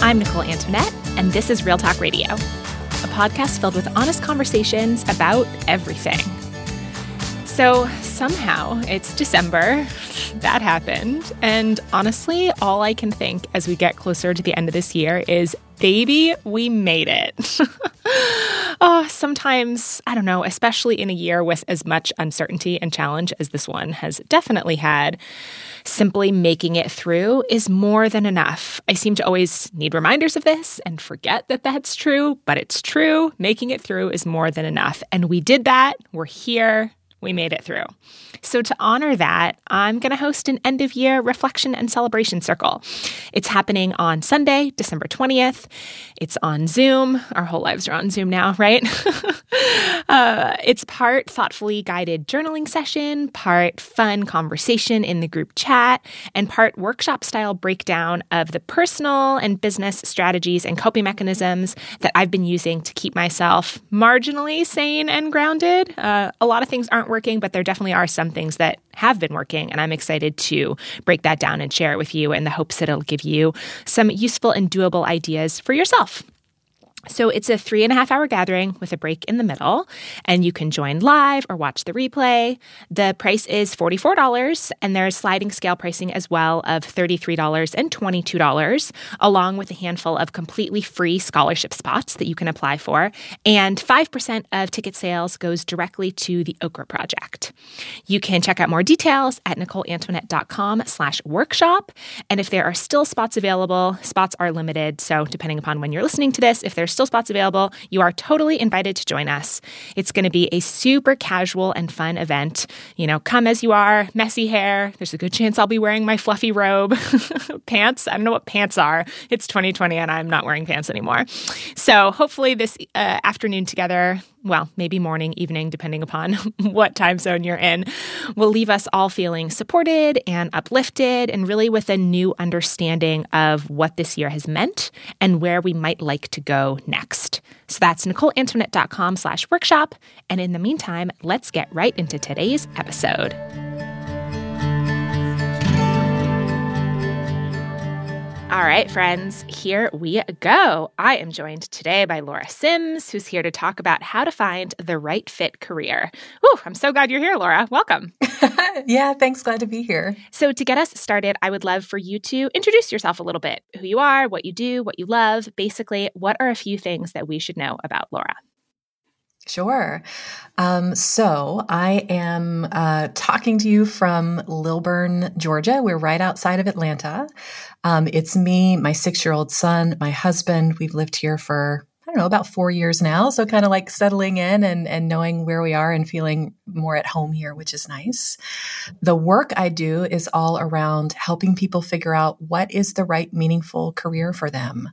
I'm Nicole Antoinette, and this is Real Talk Radio, a podcast filled with honest conversations about everything. So somehow it's December. That happened. And honestly, all I can think as we get closer to the end of this year is baby, we made it. oh, sometimes, I don't know, especially in a year with as much uncertainty and challenge as this one has definitely had, simply making it through is more than enough. I seem to always need reminders of this and forget that that's true, but it's true. Making it through is more than enough. And we did that. We're here. We made it through. So, to honor that, I'm going to host an end of year reflection and celebration circle. It's happening on Sunday, December 20th. It's on Zoom. Our whole lives are on Zoom now, right? uh, it's part thoughtfully guided journaling session, part fun conversation in the group chat, and part workshop style breakdown of the personal and business strategies and coping mechanisms that I've been using to keep myself marginally sane and grounded. Uh, a lot of things aren't working, but there definitely are some things that have been working. And I'm excited to break that down and share it with you in the hopes that it'll give you some useful and doable ideas for yourself. So it's a three and a half hour gathering with a break in the middle, and you can join live or watch the replay. The price is $44, and there's sliding scale pricing as well of $33 and $22, along with a handful of completely free scholarship spots that you can apply for. And 5% of ticket sales goes directly to the Okra Project. You can check out more details at NicoleAntoinette.com slash workshop. And if there are still spots available, spots are limited. So depending upon when you're listening to this, if there's still spots available. You are totally invited to join us. It's going to be a super casual and fun event. You know, come as you are, messy hair. There's a good chance I'll be wearing my fluffy robe. pants, I don't know what pants are. It's 2020 and I'm not wearing pants anymore. So hopefully, this uh, afternoon together, well, maybe morning, evening, depending upon what time zone you're in, will leave us all feeling supported and uplifted and really with a new understanding of what this year has meant and where we might like to go next. So that's NicoleAntoinette.com slash workshop. And in the meantime, let's get right into today's episode. All right, friends, here we go. I am joined today by Laura Sims, who's here to talk about how to find the right fit career. Ooh, I'm so glad you're here, Laura. Welcome. yeah, thanks. Glad to be here. So, to get us started, I would love for you to introduce yourself a little bit who you are, what you do, what you love. Basically, what are a few things that we should know about Laura? Sure. Um, so I am uh, talking to you from Lilburn, Georgia. We're right outside of Atlanta. Um, it's me, my six year old son, my husband. We've lived here for, I don't know, about four years now. So kind of like settling in and, and knowing where we are and feeling more at home here, which is nice. The work I do is all around helping people figure out what is the right meaningful career for them.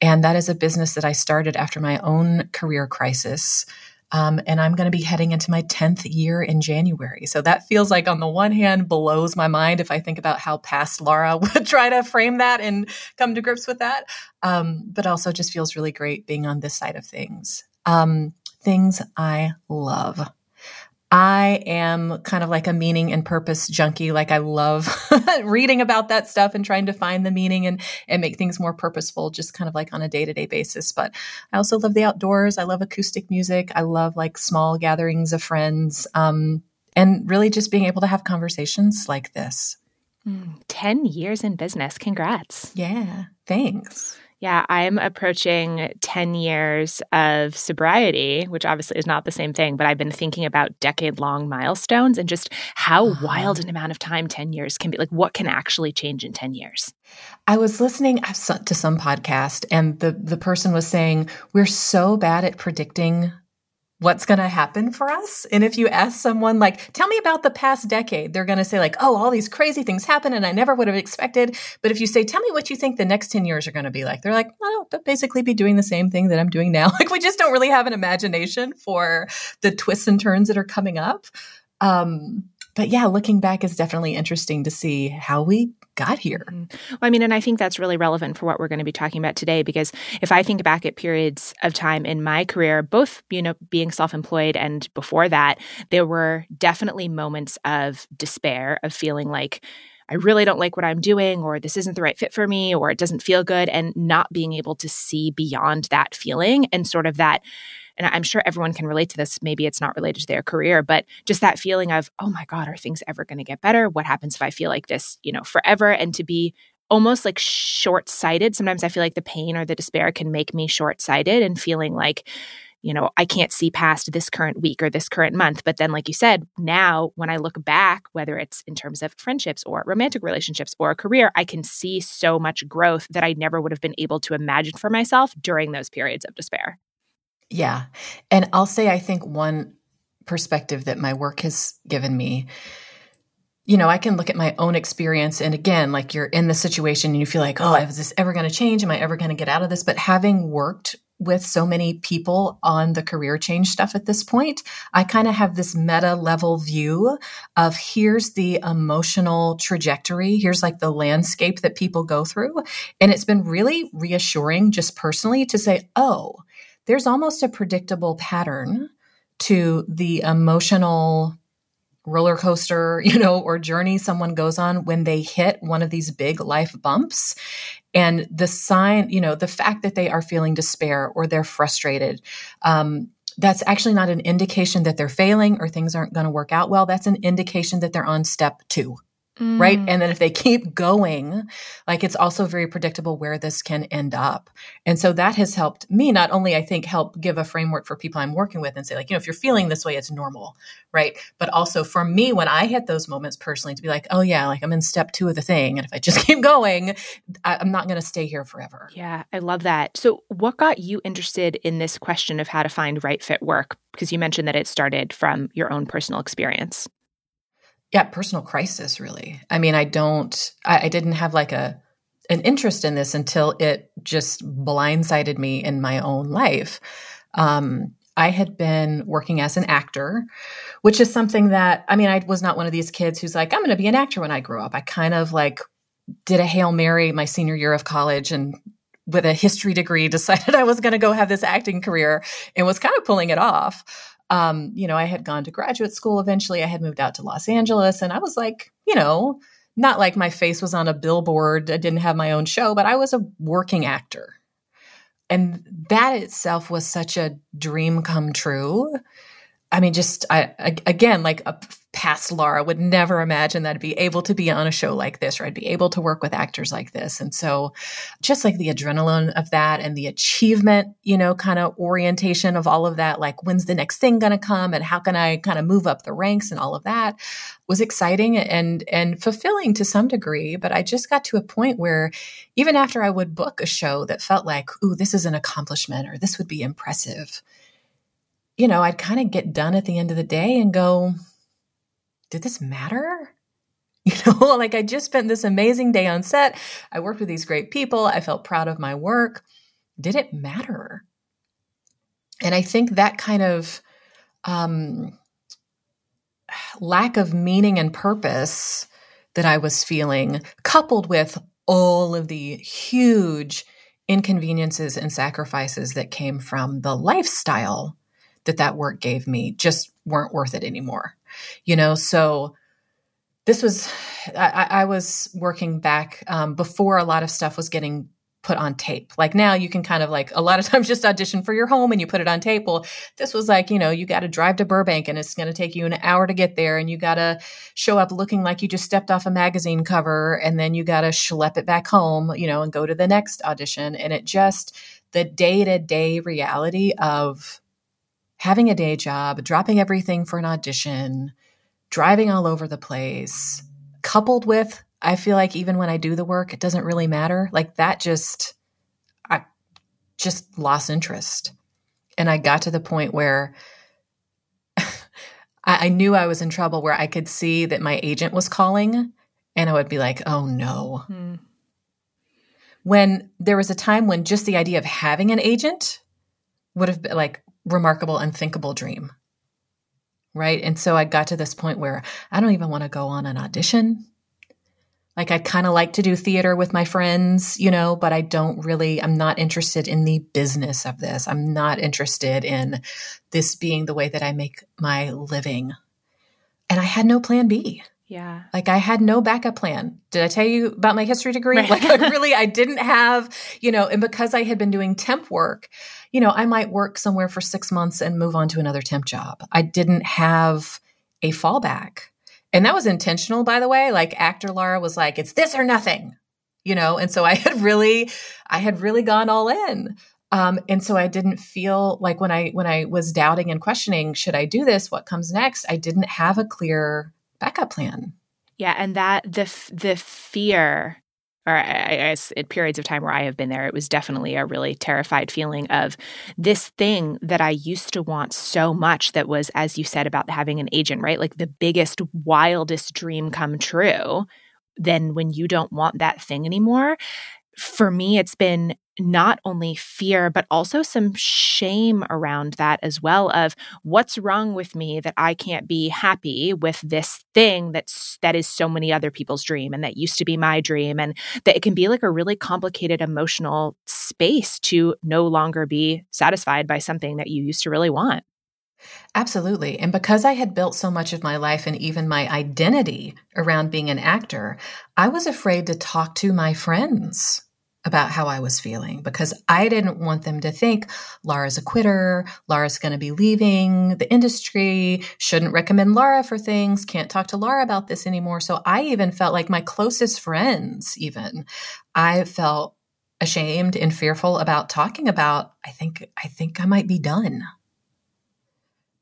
And that is a business that I started after my own career crisis. Um, and I'm going to be heading into my 10th year in January. So that feels like, on the one hand, blows my mind if I think about how past Laura would try to frame that and come to grips with that. Um, but also just feels really great being on this side of things. Um, things I love. I am kind of like a meaning and purpose junkie. Like I love reading about that stuff and trying to find the meaning and, and make things more purposeful, just kind of like on a day to day basis. But I also love the outdoors. I love acoustic music. I love like small gatherings of friends. Um, and really just being able to have conversations like this. Mm, 10 years in business. Congrats. Yeah. Thanks. Yeah, I'm approaching 10 years of sobriety, which obviously is not the same thing, but I've been thinking about decade long milestones and just how uh-huh. wild an amount of time 10 years can be. Like, what can actually change in 10 years? I was listening to some podcast, and the, the person was saying, We're so bad at predicting what's going to happen for us. And if you ask someone like, tell me about the past decade, they're going to say like, oh, all these crazy things happen and I never would have expected. But if you say, tell me what you think the next 10 years are going to be like, they're like, oh, they'll basically be doing the same thing that I'm doing now. Like we just don't really have an imagination for the twists and turns that are coming up. Um, but yeah, looking back is definitely interesting to see how we got here. Mm-hmm. Well, I mean, and I think that's really relevant for what we're going to be talking about today because if I think back at periods of time in my career, both, you know, being self-employed and before that, there were definitely moments of despair, of feeling like I really don't like what I'm doing, or this isn't the right fit for me, or it doesn't feel good, and not being able to see beyond that feeling and sort of that. And I'm sure everyone can relate to this. Maybe it's not related to their career, but just that feeling of, oh my God, are things ever going to get better? What happens if I feel like this, you know, forever? And to be almost like short sighted. Sometimes I feel like the pain or the despair can make me short sighted and feeling like, you know, I can't see past this current week or this current month. But then, like you said, now when I look back, whether it's in terms of friendships or romantic relationships or a career, I can see so much growth that I never would have been able to imagine for myself during those periods of despair. Yeah. And I'll say, I think one perspective that my work has given me you know, I can look at my own experience. And again, like you're in the situation and you feel like, oh, is this ever going to change? Am I ever going to get out of this? But having worked with so many people on the career change stuff at this point, I kind of have this meta level view of here's the emotional trajectory. Here's like the landscape that people go through. And it's been really reassuring just personally to say, oh, there's almost a predictable pattern to the emotional roller coaster, you know, or journey someone goes on when they hit one of these big life bumps. And the sign, you know, the fact that they are feeling despair or they're frustrated, um, that's actually not an indication that they're failing or things aren't going to work out well. That's an indication that they're on step two. Mm. Right. And then if they keep going, like it's also very predictable where this can end up. And so that has helped me not only, I think, help give a framework for people I'm working with and say, like, you know, if you're feeling this way, it's normal. Right. But also for me, when I hit those moments personally, to be like, oh, yeah, like I'm in step two of the thing. And if I just keep going, I, I'm not going to stay here forever. Yeah. I love that. So, what got you interested in this question of how to find right fit work? Because you mentioned that it started from your own personal experience yeah personal crisis really. I mean i don't I, I, didn't have like a an interest in this until it just blindsided me in my own life. Um, i had been working as an actor which is something that i mean i was not one of these kids who's like i'm going to be an actor when i grow up. I kind of like did a hail mary my senior year of college and with a history degree decided i was going to go have this acting career and was kind of pulling it off um, you know, I had gone to graduate school eventually. I had moved out to Los Angeles and I was like, you know, not like my face was on a billboard. I didn't have my own show, but I was a working actor. And that itself was such a dream come true. I mean, just I, again, like a past Laura would never imagine that I'd be able to be on a show like this or I'd be able to work with actors like this. And so just like the adrenaline of that and the achievement, you know, kind of orientation of all of that, like when's the next thing going to come and how can I kind of move up the ranks and all of that was exciting and, and fulfilling to some degree. But I just got to a point where even after I would book a show that felt like, ooh, this is an accomplishment or this would be impressive, you know, I'd kind of get done at the end of the day and go, did this matter? You know, like I just spent this amazing day on set. I worked with these great people. I felt proud of my work. Did it matter? And I think that kind of um, lack of meaning and purpose that I was feeling, coupled with all of the huge inconveniences and sacrifices that came from the lifestyle that that work gave me, just weren't worth it anymore you know? So this was i, I was working back um, before a lot of stuff was getting put on tape. Like now you can kind of like a lot of times just audition for your home and you put it on tape. Well this was like you know you got to drive to burbank and it's going to take you an hour to get there and you got to show up looking like you just stepped off a magazine cover and then you got to schlep it back home you know and go to the next audition. And it just the day-to-day reality of having a day job, dropping everything for an audition, driving all over the place, coupled with, I feel like even when I do the work, it doesn't really matter. Like that just, I just lost interest. And I got to the point where I, knew I was in trouble, where I could see that my agent was calling and I would be like, oh no. Hmm. When there was a time when just the idea of having an agent would have been like, remarkable, unthinkable dream. Right. And so I got to this point where I don't even want to go on an audition. Like I'd kind of like to do theater with my friends, you know, but I don't really, I'm not interested in the business of this. I'm not interested in this being the way that I make my living. And I had no plan B. Yeah. Like I had no backup plan. Did I tell you about my history degree? Right. Like I really I didn't have, you know, and because I had been doing temp work, you know, I might work somewhere for 6 months and move on to another temp job. I didn't have a fallback. And that was intentional by the way. Like actor Laura was like, it's this or nothing. You know, and so I had really I had really gone all in. Um, and so I didn't feel like when I when I was doubting and questioning, should I do this? What comes next? I didn't have a clear backup plan. Yeah, and that the the fear or I guess at periods of time where I have been there, it was definitely a really terrified feeling of this thing that I used to want so much that was, as you said, about having an agent, right? Like the biggest, wildest dream come true. Then when you don't want that thing anymore, for me, it's been not only fear, but also some shame around that as well of what's wrong with me that I can't be happy with this thing that's that is so many other people's dream and that used to be my dream. And that it can be like a really complicated emotional space to no longer be satisfied by something that you used to really want. Absolutely. And because I had built so much of my life and even my identity around being an actor, I was afraid to talk to my friends about how I was feeling because I didn't want them to think Laura's a quitter, Laura's going to be leaving the industry, shouldn't recommend Laura for things, can't talk to Laura about this anymore. So I even felt like my closest friends, even, I felt ashamed and fearful about talking about I think I think I might be done.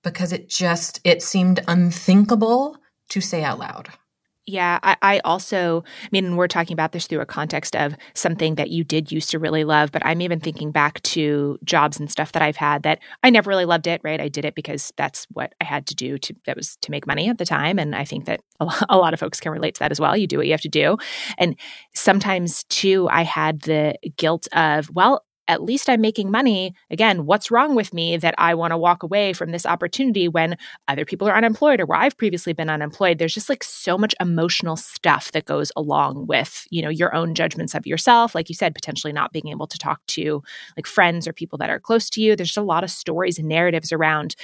Because it just it seemed unthinkable to say out loud. Yeah, I, I, also, I mean, we're talking about this through a context of something that you did used to really love, but I'm even thinking back to jobs and stuff that I've had that I never really loved it, right? I did it because that's what I had to do to, that was to make money at the time. And I think that a lot of folks can relate to that as well. You do what you have to do. And sometimes too, I had the guilt of, well, at least I'm making money. Again, what's wrong with me that I want to walk away from this opportunity when other people are unemployed or where I've previously been unemployed? There's just like so much emotional stuff that goes along with, you know, your own judgments of yourself. Like you said, potentially not being able to talk to like friends or people that are close to you. There's just a lot of stories and narratives around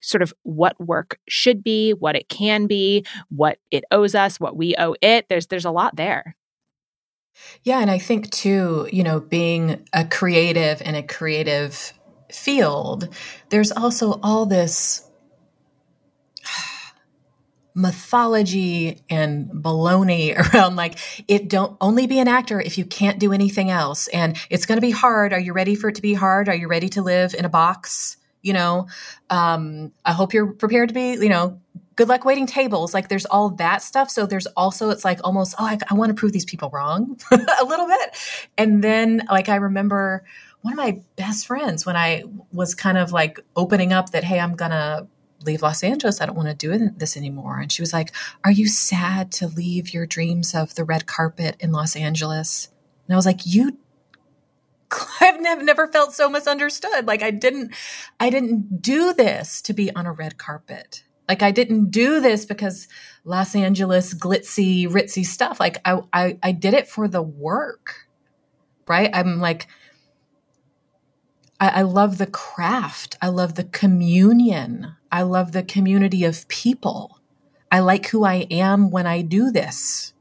sort of what work should be, what it can be, what it owes us, what we owe it. There's there's a lot there. Yeah, and I think too, you know, being a creative in a creative field, there's also all this mythology and baloney around like it don't only be an actor if you can't do anything else. And it's going to be hard. Are you ready for it to be hard? Are you ready to live in a box? You know? Um, i hope you're prepared to be you know good luck waiting tables. Like there's all that stuff. So there's also, it's like almost, oh, I, I want to prove these people wrong a little bit. And then like I remember one of my best friends when I was kind of like opening up that, hey, I'm going to leave Los Angeles. I don't want to do this anymore. And she was like, Are you sad to leave your dreams of the red carpet in Los Angeles? And I was like, You I've never, never felt so misunderstood. Like I didn't, I didn't do this to be on a red carpet. Like I didn't do this because Los Angeles glitzy, ritzy stuff. Like I, I, I did it for the work, right? I'm like, I, I love the craft. I love the communion. I love the community of people. I like who I am when I do this.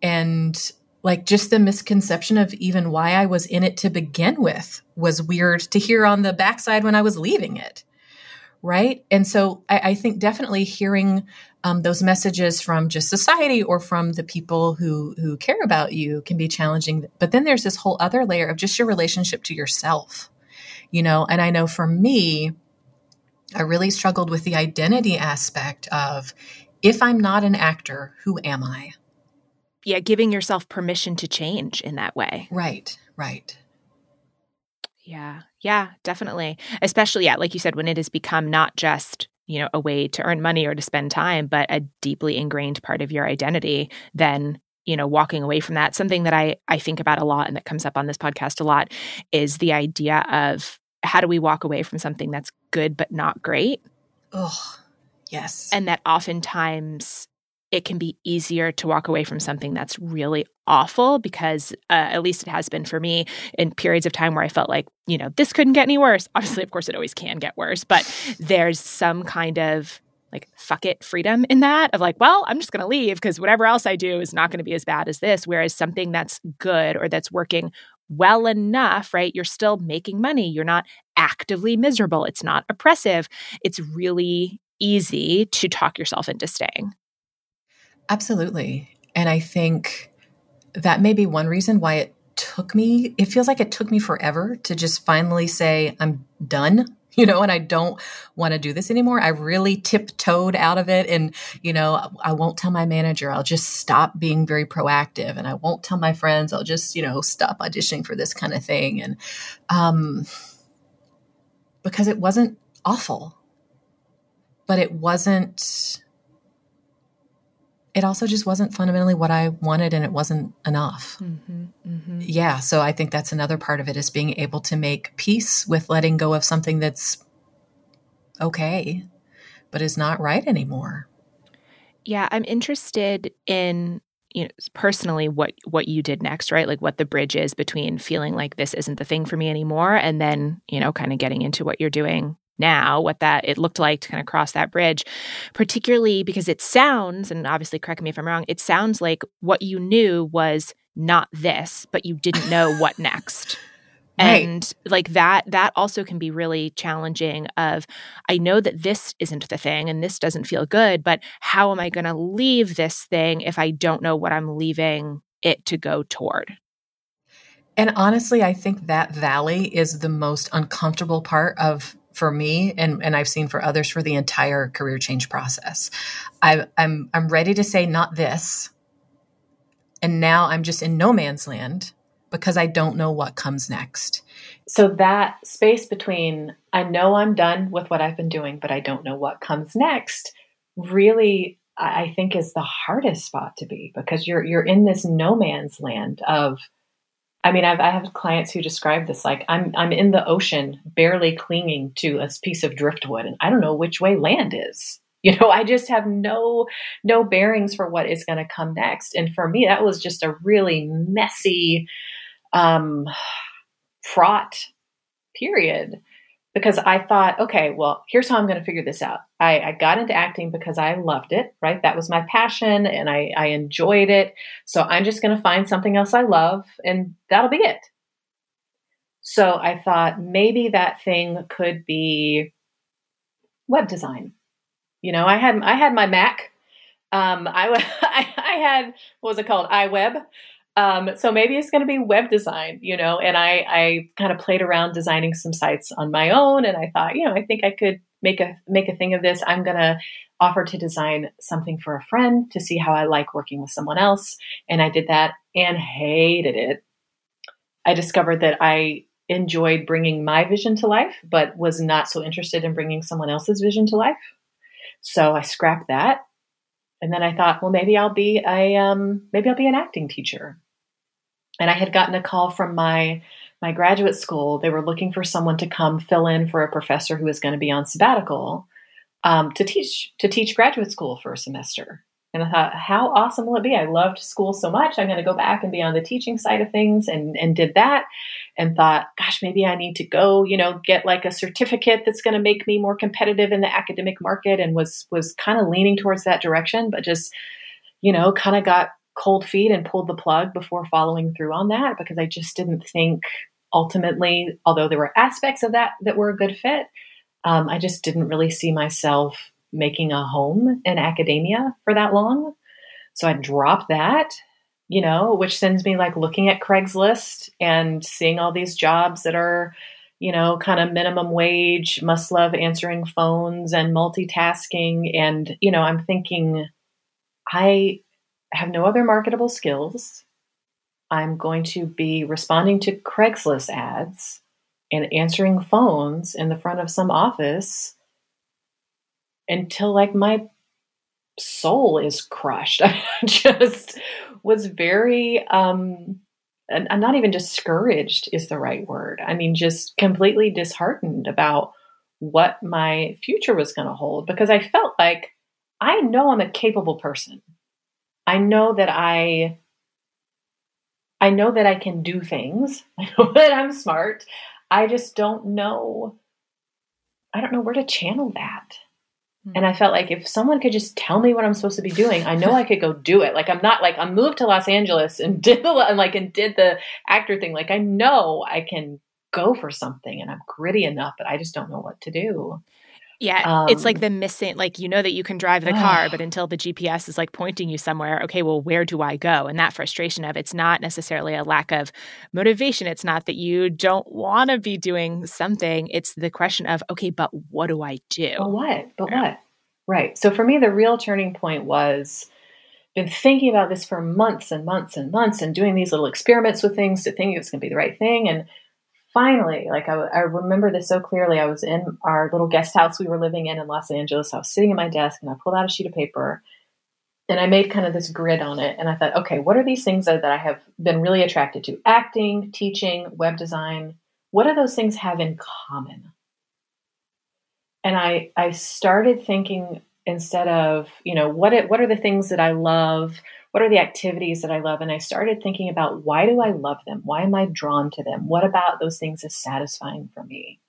And like just the misconception of even why I was in it to begin with was weird to hear on the backside when I was leaving it right? And so I, I think definitely hearing um, those messages from just society or from the people who who care about you can be challenging. But then there's this whole other layer of just your relationship to yourself, you know. And I know for me, I really struggled with the identity aspect of if I'm not an actor, who am I? Yeah, giving yourself permission to change in that way. Right, right. Yeah. Yeah, definitely. Especially, yeah, like you said, when it has become not just, you know, a way to earn money or to spend time, but a deeply ingrained part of your identity, then you know walking away from that something that i i think about a lot and that comes up on this podcast a lot is the idea of how do we walk away from something that's good but not great oh yes and that oftentimes it can be easier to walk away from something that's really awful because uh, at least it has been for me in periods of time where I felt like, you know, this couldn't get any worse. Obviously, of course, it always can get worse, but there's some kind of like fuck it freedom in that of like, well, I'm just going to leave because whatever else I do is not going to be as bad as this. Whereas something that's good or that's working well enough, right? You're still making money. You're not actively miserable. It's not oppressive. It's really easy to talk yourself into staying. Absolutely. And I think that may be one reason why it took me, it feels like it took me forever to just finally say, I'm done you know, and I don't want to do this anymore. I really tiptoed out of it. And, you know, I won't tell my manager. I'll just stop being very proactive and I won't tell my friends. I'll just, you know, stop auditioning for this kind of thing. And, um, because it wasn't awful, but it wasn't, it also just wasn't fundamentally what I wanted and it wasn't enough. Mm-hmm, mm-hmm. Yeah. So I think that's another part of it is being able to make peace with letting go of something that's okay, but is not right anymore. Yeah. I'm interested in you know personally what what you did next right like what the bridge is between feeling like this isn't the thing for me anymore and then you know kind of getting into what you're doing now what that it looked like to kind of cross that bridge particularly because it sounds and obviously correct me if i'm wrong it sounds like what you knew was not this but you didn't know what next right. and like that that also can be really challenging of i know that this isn't the thing and this doesn't feel good but how am i going to leave this thing if i don't know what i'm leaving it to go toward and honestly, I think that valley is the most uncomfortable part of for me and, and I've seen for others for the entire career change process. I, I'm I'm ready to say not this. And now I'm just in no man's land because I don't know what comes next. So that space between I know I'm done with what I've been doing, but I don't know what comes next really I think is the hardest spot to be because you're you're in this no man's land of I mean, I've, I have clients who describe this like I'm I'm in the ocean, barely clinging to a piece of driftwood, and I don't know which way land is. You know, I just have no no bearings for what is going to come next. And for me, that was just a really messy, um, fraught period because I thought, okay, well, here's how I'm going to figure this out. I, I, got into acting because I loved it, right? That was my passion and I, I enjoyed it. So I'm just going to find something else I love and that'll be it. So I thought maybe that thing could be web design. You know, I had I had my Mac. Um, I, I, I had what was it called? iWeb. Um, so maybe it's going to be web design, you know. And I, I kind of played around designing some sites on my own, and I thought, you know, I think I could make a make a thing of this. I'm going to offer to design something for a friend to see how I like working with someone else, and I did that and hated it. I discovered that I enjoyed bringing my vision to life, but was not so interested in bringing someone else's vision to life. So I scrapped that and then I thought, well, maybe I'll be a um, maybe I'll be an acting teacher and I had gotten a call from my my graduate school. They were looking for someone to come fill in for a professor who was going to be on sabbatical um, to teach to teach graduate school for a semester. And I thought, how awesome will it be? I loved school so much. I'm going to go back and be on the teaching side of things, and and did that, and thought, gosh, maybe I need to go, you know, get like a certificate that's going to make me more competitive in the academic market, and was was kind of leaning towards that direction, but just, you know, kind of got cold feet and pulled the plug before following through on that because I just didn't think ultimately, although there were aspects of that that were a good fit, um, I just didn't really see myself making a home in academia for that long. So I dropped that, you know, which sends me like looking at Craigslist and seeing all these jobs that are, you know, kind of minimum wage, must love answering phones and multitasking. And, you know, I'm thinking, I have no other marketable skills. I'm going to be responding to Craigslist ads and answering phones in the front of some office until like my soul is crushed. I just was very um I'm not even discouraged is the right word. I mean just completely disheartened about what my future was going to hold because I felt like I know I'm a capable person. I know that I I know that I can do things. I know that I'm smart. I just don't know I don't know where to channel that. Hmm. And I felt like if someone could just tell me what I'm supposed to be doing, I know I could go do it. Like I'm not like I moved to Los Angeles and did the and like and did the actor thing. Like I know I can go for something and I'm gritty enough, but I just don't know what to do. Yeah, um, it's like um, the missing, like you know that you can drive the car, but until the GPS is like pointing you somewhere, okay, well, where do I go? And that frustration of it's not necessarily a lack of motivation. It's not that you don't want to be doing something. It's the question of, okay, but what do I do? But what? But yeah. what? Right. So for me, the real turning point was been thinking about this for months and months and months and doing these little experiments with things to think it was going to be the right thing. And finally, like I, I, remember this so clearly. I was in our little guest house we were living in in Los Angeles. I was sitting at my desk and I pulled out a sheet of paper and I made kind of this grid on it. And I thought, okay, what are these things that, that I have been really attracted to? Acting, teaching, web design. What do those things have in common? And I, I started thinking instead of, you know, what, it, what are the things that I love? What are the activities that I love? And I started thinking about why do I love them? Why am I drawn to them? What about those things is satisfying for me?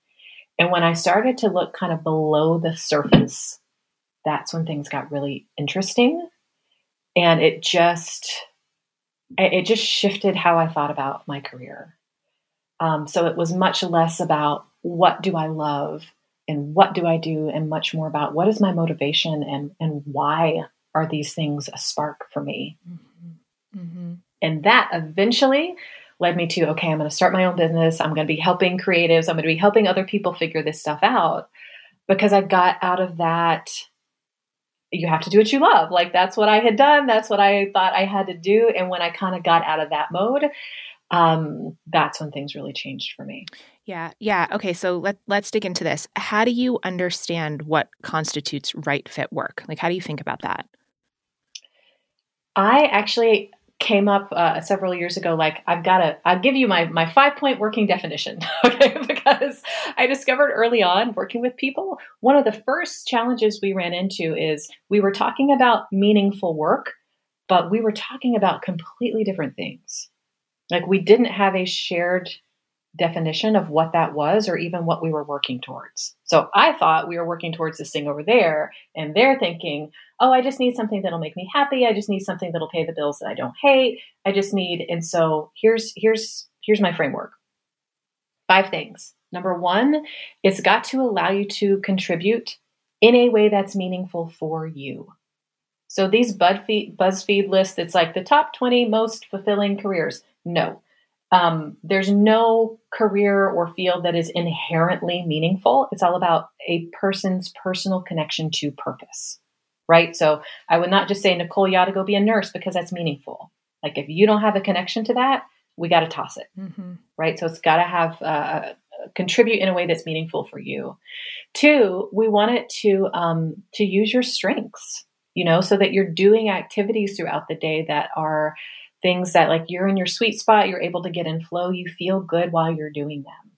And when I started to look kind of below the surface, that's when things got really interesting. And it just, it just shifted how I thought about my career. Um, so it was much less about what do I love and what do I do, and much more about what is my motivation and and why are these things a spark for me? Mm-hmm. Mm-hmm. And that eventually led me to okay, I'm going to start my own business. I'm going to be helping creatives. I'm going to be helping other people figure this stuff out because I got out of that. You have to do what you love. Like that's what I had done. That's what I thought I had to do. And when I kind of got out of that mode, um, that's when things really changed for me. Yeah, yeah. Okay, so let let's dig into this. How do you understand what constitutes right fit work? Like, how do you think about that? I actually came up uh, several years ago like i've got to i'll give you my my five point working definition okay? Because i discovered early on working with people one of the first challenges we ran into is we were talking about meaningful work but we were talking about completely different things. Like we didn't have a shared definition of what that was or even what we were working towards. So I thought we were working towards this thing over there, and they're thinking, oh, I just need something that'll make me happy. I just need something that'll pay the bills that I don't hate. I just need, and so here's here's here's my framework. Five things. Number one, it's got to allow you to contribute in a way that's meaningful for you. So these BuzzFeed, BuzzFeed lists, it's like the top 20 most fulfilling careers. No, um, there's no career or field that is inherently meaningful. It's all about a person's personal connection to purpose, right? So I would not just say, Nicole, you ought to go be a nurse because that's meaningful. Like if you don't have a connection to that, we got to toss it, mm-hmm. right? So it's got to have uh, contribute in a way that's meaningful for you. Two, we want it to um, to use your strengths, you know, so that you're doing activities throughout the day that are things that like you're in your sweet spot, you're able to get in flow, you feel good while you're doing them.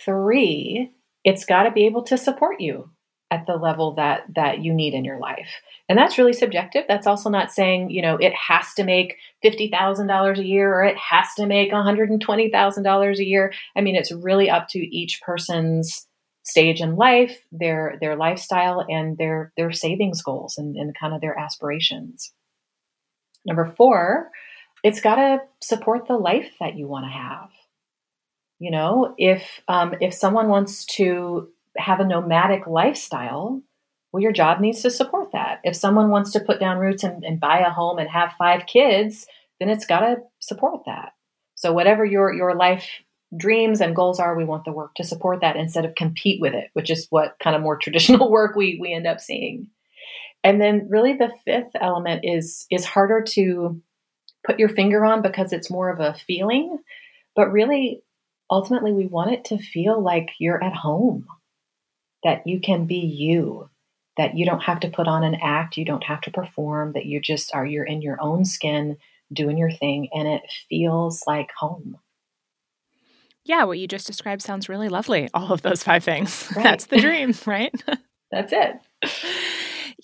Three, it's got to be able to support you at the level that that you need in your life. And that's really subjective. That's also not saying, you know, it has to make $50,000 a year or it has to make $120,000 a year. I mean, it's really up to each person's stage in life, their their lifestyle and their their savings goals and, and kind of their aspirations. Number four, it's got to support the life that you want to have. You know, if um, if someone wants to have a nomadic lifestyle, well, your job needs to support that. If someone wants to put down roots and, and buy a home and have five kids, then it's got to support that. So whatever your your life dreams and goals are, we want the work to support that instead of compete with it, which is what kind of more traditional work we we end up seeing. And then really the fifth element is is harder to put your finger on because it's more of a feeling, but really ultimately we want it to feel like you're at home. That you can be you, that you don't have to put on an act, you don't have to perform, that you just are you're in your own skin doing your thing and it feels like home. Yeah, what you just described sounds really lovely. All of those five things. Right. That's the dream, right? That's it.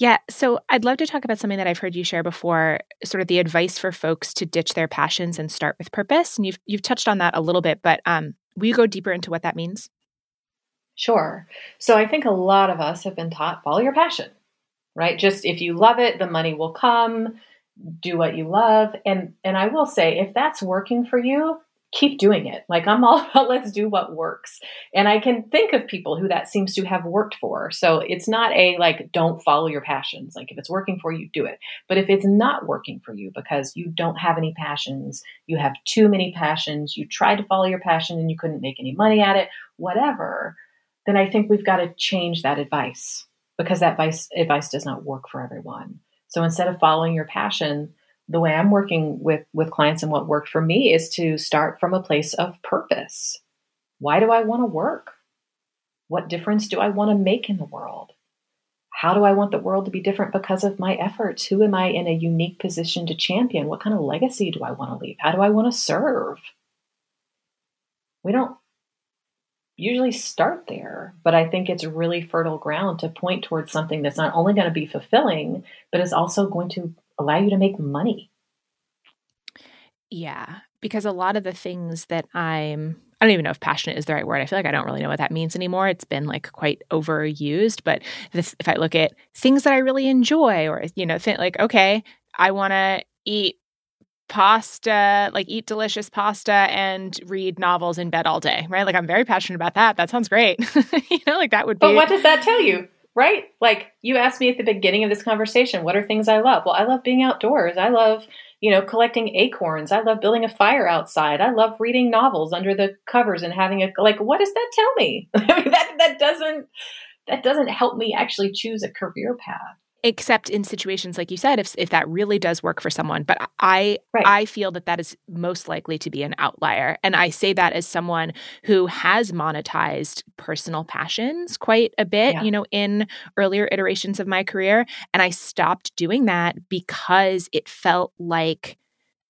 Yeah. So I'd love to talk about something that I've heard you share before, sort of the advice for folks to ditch their passions and start with purpose. And you've you've touched on that a little bit, but um, will you go deeper into what that means? Sure. So I think a lot of us have been taught follow your passion, right? Just if you love it, the money will come. Do what you love. And and I will say if that's working for you, keep doing it. Like I'm all about let's do what works. And I can think of people who that seems to have worked for. So it's not a like don't follow your passions. Like if it's working for you, do it. But if it's not working for you because you don't have any passions, you have too many passions, you tried to follow your passion and you couldn't make any money at it, whatever, then I think we've got to change that advice because that advice advice does not work for everyone. So instead of following your passion, the way I'm working with with clients and what worked for me is to start from a place of purpose. Why do I want to work? What difference do I want to make in the world? How do I want the world to be different because of my efforts? Who am I in a unique position to champion? What kind of legacy do I want to leave? How do I want to serve? We don't usually start there, but I think it's really fertile ground to point towards something that's not only going to be fulfilling, but is also going to allow you to make money. Yeah, because a lot of the things that I'm I don't even know if passionate is the right word. I feel like I don't really know what that means anymore. It's been like quite overused. But this, if I look at things that I really enjoy, or you know, think like, okay, I want to eat pasta, like eat delicious pasta and read novels in bed all day, right? Like I'm very passionate about that. That sounds great. you know, like that would be. But what does that tell you? Right? Like you asked me at the beginning of this conversation, what are things I love? Well, I love being outdoors. I love, you know, collecting acorns. I love building a fire outside. I love reading novels under the covers and having a like what does that tell me? That that doesn't that doesn't help me actually choose a career path except in situations like you said if if that really does work for someone but i right. i feel that that is most likely to be an outlier and i say that as someone who has monetized personal passions quite a bit yeah. you know in earlier iterations of my career and i stopped doing that because it felt like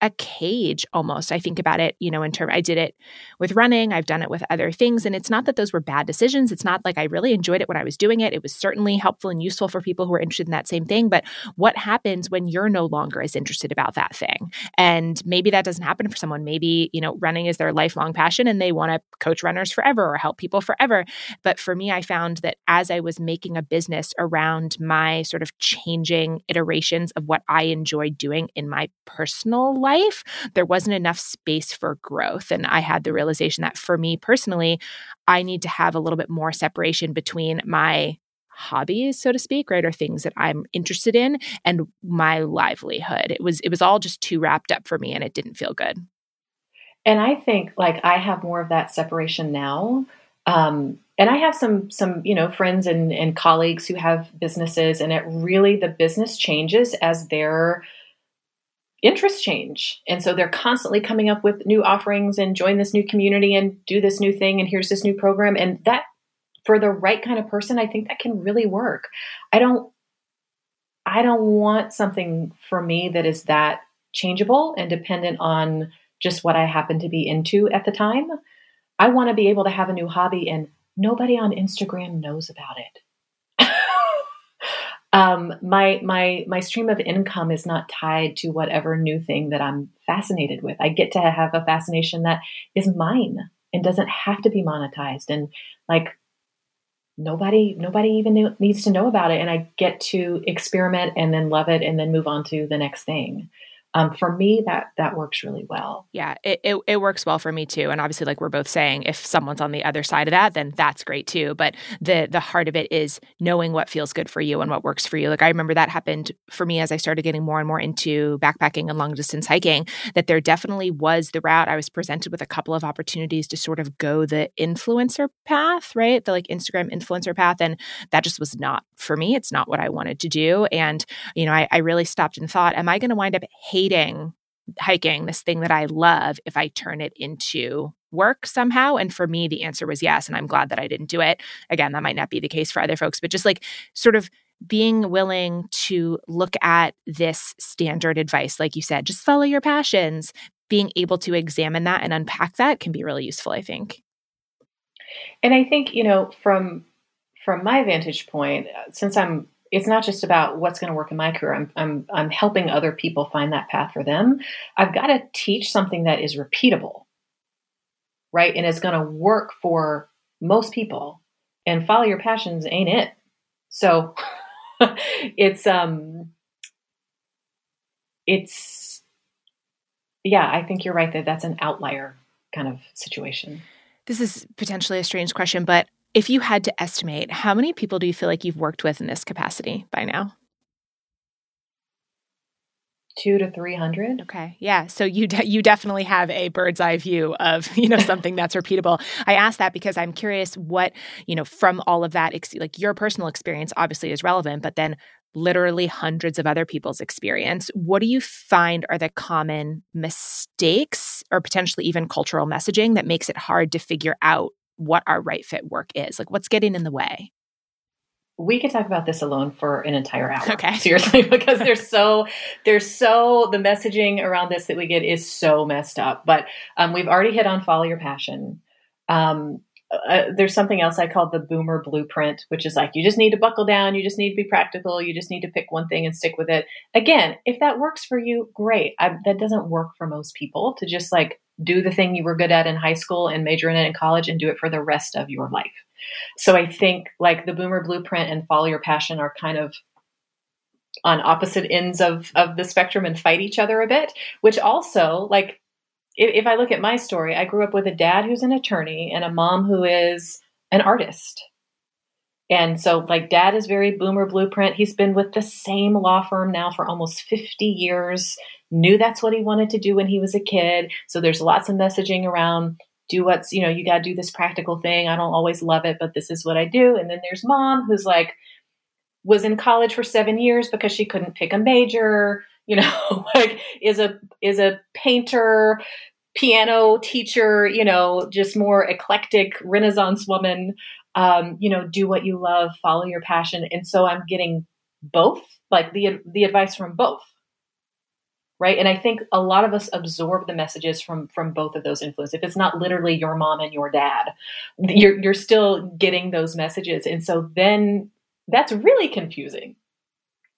a cage almost. I think about it, you know, in terms I did it with running, I've done it with other things and it's not that those were bad decisions. It's not like I really enjoyed it when I was doing it. It was certainly helpful and useful for people who are interested in that same thing, but what happens when you're no longer as interested about that thing? And maybe that doesn't happen for someone. Maybe, you know, running is their lifelong passion and they want to coach runners forever or help people forever. But for me, I found that as I was making a business around my sort of changing iterations of what I enjoyed doing in my personal life life, there wasn't enough space for growth. And I had the realization that for me personally, I need to have a little bit more separation between my hobbies so to speak right or things that i'm interested in and my livelihood it was it was all just too wrapped up for me and it didn't feel good and i think like i have more of that separation now um, and i have some some you know friends and, and colleagues who have businesses and it really the business changes as their interests change. And so they're constantly coming up with new offerings and join this new community and do this new thing and here's this new program. And that for the right kind of person, I think that can really work. I don't I don't want something for me that is that changeable and dependent on just what I happen to be into at the time. I want to be able to have a new hobby and nobody on Instagram knows about it um, my my my stream of income is not tied to whatever new thing that I'm fascinated with. I get to have a fascination that is mine and doesn't have to be monetized. And like nobody nobody even needs to know about it. And I get to experiment and then love it and then move on to the next thing um, for me that that works really well. Yeah it, it, it, works well for me too and obviously like we're both saying if someone's on the other side of that then that's great too but the the heart of it is knowing what feels good for you and what works for you like i remember that happened for me as i started getting more and more into backpacking and long distance hiking that there definitely was the route i was presented with a couple of opportunities to sort of go the influencer path right? The like instagram influencer path and that just was not for me it's not what i wanted to do and you know i, I really stopped and thought am i going to wind up hating hating hiking, this thing that I love, if I turn it into work somehow? And for me, the answer was yes. And I'm glad that I didn't do it. Again, that might not be the case for other folks, but just like sort of being willing to look at this standard advice, like you said, just follow your passions, being able to examine that and unpack that can be really useful, I think. And I think, you know, from from my vantage point, uh, since I'm it's not just about what's going to work in my career. I'm, I'm, I'm helping other people find that path for them. I've got to teach something that is repeatable, right? And it's going to work for most people and follow your passions ain't it. So it's um it's yeah, I think you're right that that's an outlier kind of situation. This is potentially a strange question, but if you had to estimate, how many people do you feel like you've worked with in this capacity by now? two to three hundred. Okay, yeah. So you de- you definitely have a bird's eye view of you know something that's repeatable. I ask that because I'm curious what you know from all of that, ex- like your personal experience obviously is relevant, but then literally hundreds of other people's experience. What do you find are the common mistakes or potentially even cultural messaging that makes it hard to figure out what our right fit work is? Like what's getting in the way? we could talk about this alone for an entire hour. Okay. Seriously, because there's so there's so the messaging around this that we get is so messed up. But um, we've already hit on follow your passion. Um, uh, there's something else I call the boomer blueprint, which is like you just need to buckle down, you just need to be practical, you just need to pick one thing and stick with it. Again, if that works for you, great. I, that doesn't work for most people to just like do the thing you were good at in high school and major in it in college and do it for the rest of your life. So I think like the boomer blueprint and follow your passion are kind of on opposite ends of of the spectrum and fight each other a bit, which also like if, if I look at my story, I grew up with a dad who's an attorney and a mom who is an artist. And so, like, dad is very boomer blueprint. He's been with the same law firm now for almost 50 years, knew that's what he wanted to do when he was a kid. So, there's lots of messaging around do what's, you know, you got to do this practical thing. I don't always love it, but this is what I do. And then there's mom who's like, was in college for seven years because she couldn't pick a major, you know, like is a, is a painter, piano teacher, you know, just more eclectic Renaissance woman. Um, you know, do what you love, follow your passion. And so I'm getting both, like the the advice from both right? And i think a lot of us absorb the messages from from both of those influences. If it's not literally your mom and your dad you're you're still getting those messages. And so then that's really confusing.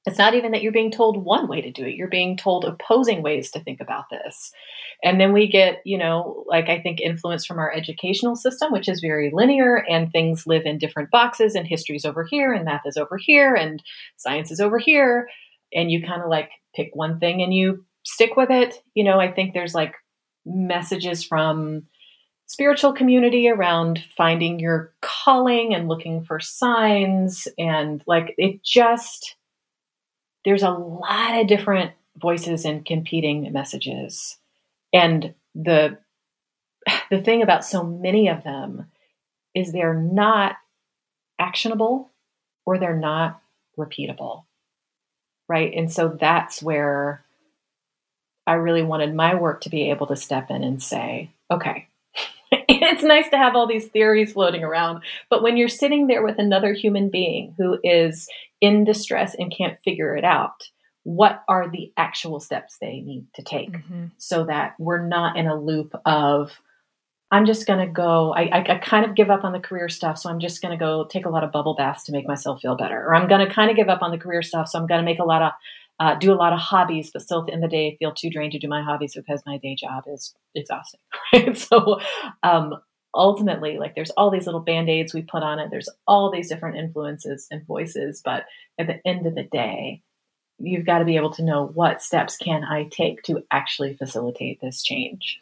It's not even that you're being told one way to do it. You're being told opposing ways to think about this and then we get you know like i think influence from our educational system which is very linear and things live in different boxes and history's over here and math is over here and science is over here and you kind of like pick one thing and you stick with it. You know, I think there's like messages from spiritual community around finding your calling and looking for signs and like it just there's a lot of different voices and competing messages and the the thing about so many of them is they're not actionable or they're not repeatable right? And so that's where I really wanted my work to be able to step in and say, okay, it's nice to have all these theories floating around, but when you're sitting there with another human being who is in distress and can't figure it out, what are the actual steps they need to take mm-hmm. so that we're not in a loop of, I'm just going to go, I, I, I, kind of give up on the career stuff, so I'm just going to go take a lot of bubble baths to make myself feel better. Or I'm going to kind of give up on the career stuff, so I'm going to make a lot of uh, do a lot of hobbies, but still at the end of the day feel too drained to do my hobbies because my day job is exhausting. Right? So um, ultimately, like there's all these little band aids we put on it. There's all these different influences and voices, but at the end of the day, you've got to be able to know what steps can I take to actually facilitate this change.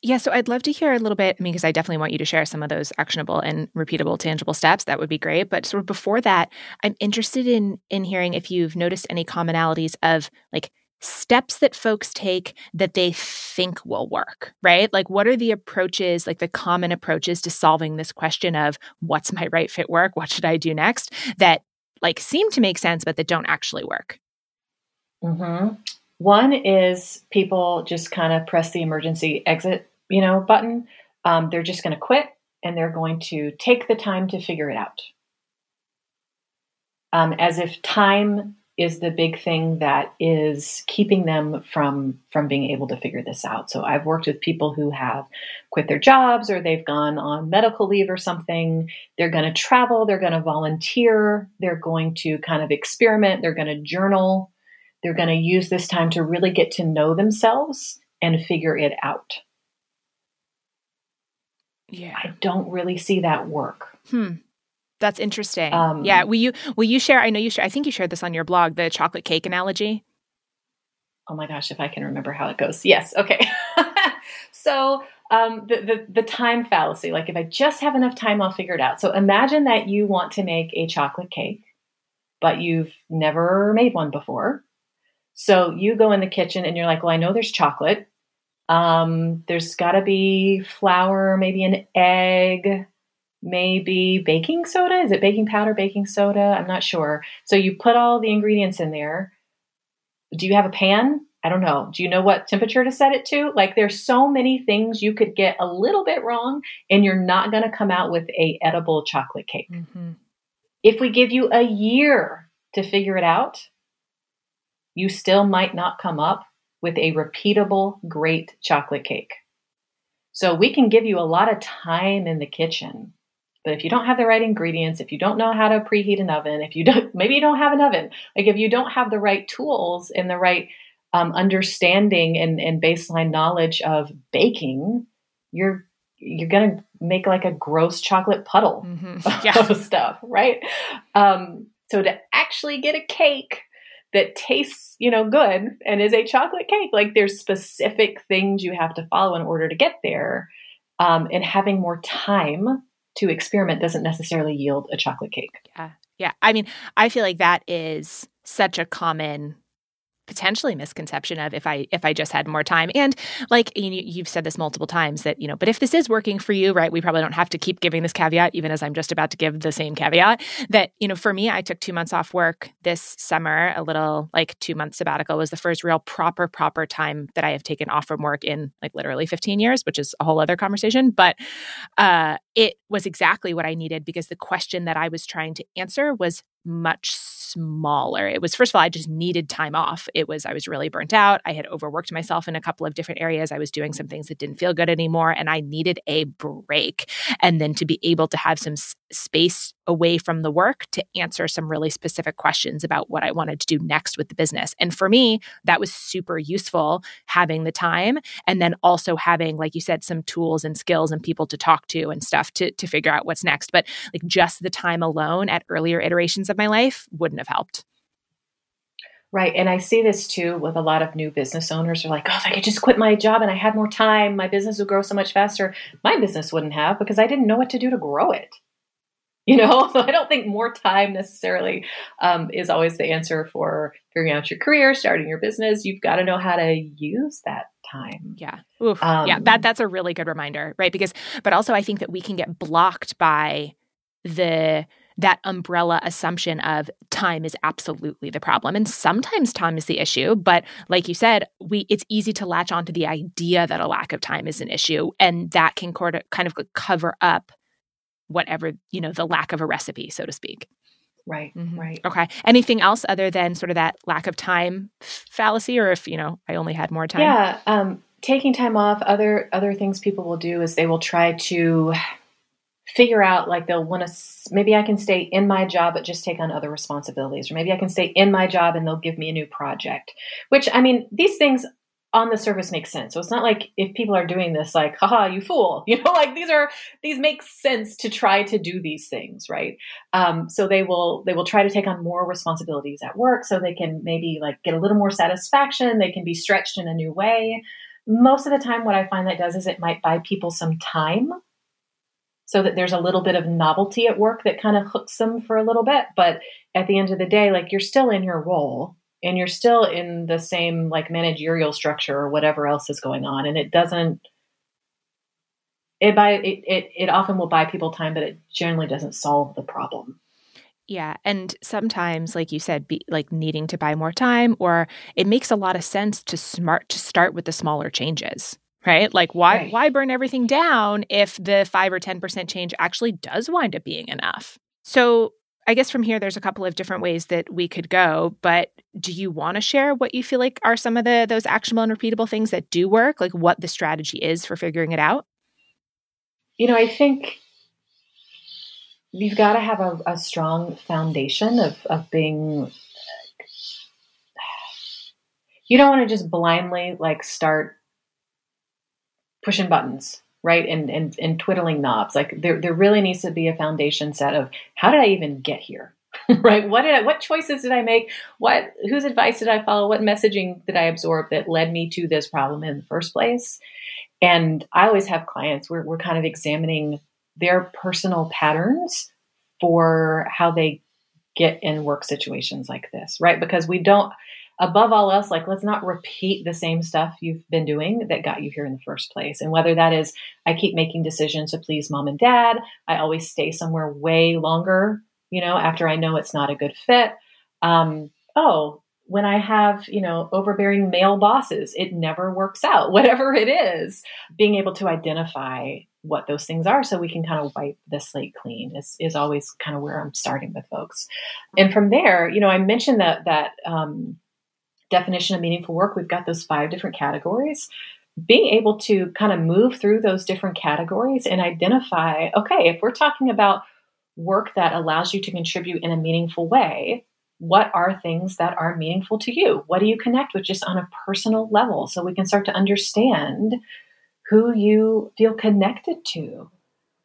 Yeah, so I'd love to hear a little bit, I mean, because I definitely want you to share some of those actionable and repeatable, tangible steps. That would be great. But sort of before that, I'm interested in in hearing if you've noticed any commonalities of like steps that folks take that they think will work, right? Like what are the approaches, like the common approaches to solving this question of what's my right fit work? What should I do next? That like seem to make sense, but that don't actually work. Mm-hmm. One is people just kind of press the emergency exit, you know, button. Um, they're just going to quit and they're going to take the time to figure it out. Um, as if time is the big thing that is keeping them from from being able to figure this out. So I've worked with people who have quit their jobs or they've gone on medical leave or something. They're going to travel, they're going to volunteer, they're going to kind of experiment, they're going to journal, they're going to use this time to really get to know themselves and figure it out. Yeah. I don't really see that work. Hmm. That's interesting. Um, yeah. Will you will you share? I know you share. I think you shared this on your blog. The chocolate cake analogy. Oh my gosh, if I can remember how it goes. Yes. Okay. so um, the, the the time fallacy. Like if I just have enough time, I'll figure it out. So imagine that you want to make a chocolate cake, but you've never made one before. So you go in the kitchen and you're like, well, I know there's chocolate. Um, there's got to be flour, maybe an egg, maybe baking soda. Is it baking powder, baking soda? I'm not sure. So you put all the ingredients in there. Do you have a pan? I don't know. Do you know what temperature to set it to? Like there's so many things you could get a little bit wrong and you're not going to come out with a edible chocolate cake. Mm-hmm. If we give you a year to figure it out, you still might not come up with a repeatable great chocolate cake. So we can give you a lot of time in the kitchen but if you don't have the right ingredients, if you don't know how to preheat an oven, if you don't, maybe you don't have an oven, like if you don't have the right tools and the right um, understanding and, and baseline knowledge of baking, you're you're gonna make like a gross chocolate puddle mm-hmm. yeah. of stuff, right? Um, so to actually get a cake that tastes, you know, good and is a chocolate cake, like there's specific things you have to follow in order to get there. Um, and having more time to experiment doesn't necessarily yield a chocolate cake. Yeah. Yeah. I mean, I feel like that is such a common potentially misconception of if I if I just had more time. And like you, you've said this multiple times that you know, but if this is working for you, right? We probably don't have to keep giving this caveat, even as I'm just about to give the same caveat. That you know, for me, I took two months off work this summer. A little like two month sabbatical was the first real proper proper time that I have taken off from work in like literally 15 years, which is a whole other conversation. But uh, it was exactly what I needed because the question that I was trying to answer was much smaller. It was, first of all, I just needed time off. It was, I was really burnt out. I had overworked myself in a couple of different areas. I was doing some things that didn't feel good anymore, and I needed a break. And then to be able to have some s- space away from the work to answer some really specific questions about what I wanted to do next with the business. And for me, that was super useful having the time and then also having, like you said, some tools and skills and people to talk to and stuff to, to figure out what's next. But like just the time alone at earlier iterations of my life wouldn't have helped. Right. And I see this too with a lot of new business owners are like, oh, if I could just quit my job and I had more time, my business would grow so much faster. My business wouldn't have because I didn't know what to do to grow it. You know, so I don't think more time necessarily um, is always the answer for figuring out your career, starting your business. You've got to know how to use that time. Yeah. Oof. Um, yeah. That that's a really good reminder, right? Because, but also I think that we can get blocked by the that umbrella assumption of time is absolutely the problem. And sometimes time is the issue but like you said we it's easy to latch onto the idea that a lack of time is an issue and that can kind of cover up whatever you know the lack of a recipe so to speak. Right mm-hmm. right. Okay. Anything else other than sort of that lack of time fallacy or if you know i only had more time? Yeah um taking time off other other things people will do is they will try to figure out like they'll want to maybe I can stay in my job but just take on other responsibilities or maybe I can stay in my job and they'll give me a new project. Which I mean these things on the surface make sense. So it's not like if people are doing this like haha you fool you know like these are these make sense to try to do these things right? Um, so they will they will try to take on more responsibilities at work so they can maybe like get a little more satisfaction they can be stretched in a new way. Most of the time what i find that does is it might buy people some time so that there's a little bit of novelty at work that kind of hooks them for a little bit. But at the end of the day, like you're still in your role and you're still in the same like managerial structure or whatever else is going on. And it doesn't, it buy it, it, it often will buy people time, but it generally doesn't solve the problem. Yeah, and sometimes, like you said, be, like needing to buy more time, or it makes a lot of sense to smart to start with the smaller changes right? Like why right. why burn everything down if the 5 or 10% change actually does wind up being enough? So, I guess from here there's a couple of different ways that we could go, but do you want to share what you feel like are some of the those actionable and repeatable things that do work, like what the strategy is for figuring it out? You know, I think you've got to have a, a strong foundation of, of being uh, you don't want to just blindly like start pushing buttons right? And, and, and twiddling knobs. Like there, there really needs to be a foundation set of how did I even get here? right? What did I, what choices did I make? What, whose advice did I follow? What messaging did I absorb that led me to this problem in the first place? And I always have clients where we're kind of examining their personal patterns for how they get in work situations like this, right? Because we don't, above all else, like let's not repeat the same stuff you've been doing that got you here in the first place. And whether that is, I keep making decisions to please mom and dad, I always stay somewhere way longer, you know, after I know it's not a good fit. Um, oh, when I have, you know, overbearing male bosses, it never works out, whatever it is. Being able to identify what those things are so we can kind of wipe the slate clean is, is always kind of where I'm starting with folks. And from there, you know, I mentioned that, that, um, definition of meaningful work. We've got those five different categories. Being able to kind of move through those different categories and identify, okay, if we're talking about work that allows you to contribute in a meaningful way, what are things that are meaningful to you? What do you connect with just on a personal level so we can start to understand who you feel connected to,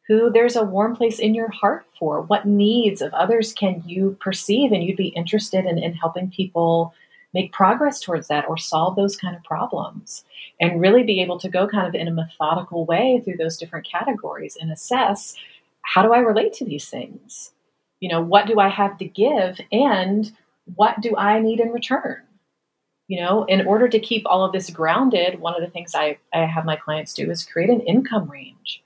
who there's a warm place in your heart for, what needs of others can you perceive and you'd be interested in, in helping people make progress towards that or solve those kind of problems and really be able to go kind of in a methodical way through those different categories and assess how do I relate to these things? You know, what do I have to give and what do I need in return? You know, in order to keep all of this grounded, one of the things I, I have my clients do is create an income range.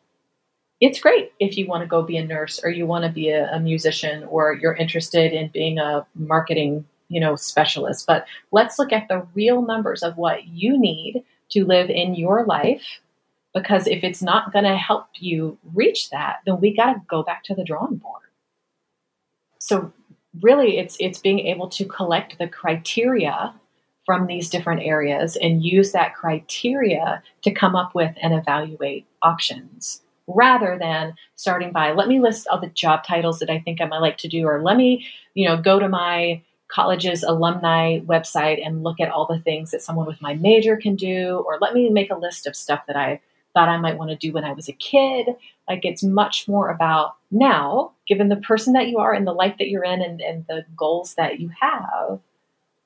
It's great if you want to go be a nurse or you want to be a, a musician or you're interested in being a marketing, you know, specialist. But let's look at the real numbers of what you need to live in your life because if it's not going to help you reach that, then we got to go back to the drawing board. So really it's it's being able to collect the criteria from these different areas and use that criteria to come up with and evaluate options rather than starting by let me list all the job titles that I think I might like to do or let me, you know, go to my college's alumni website and look at all the things that someone with my major can do or let me make a list of stuff that I thought I might want to do when I was a kid. Like it's much more about now, given the person that you are and the life that you're in and, and the goals that you have,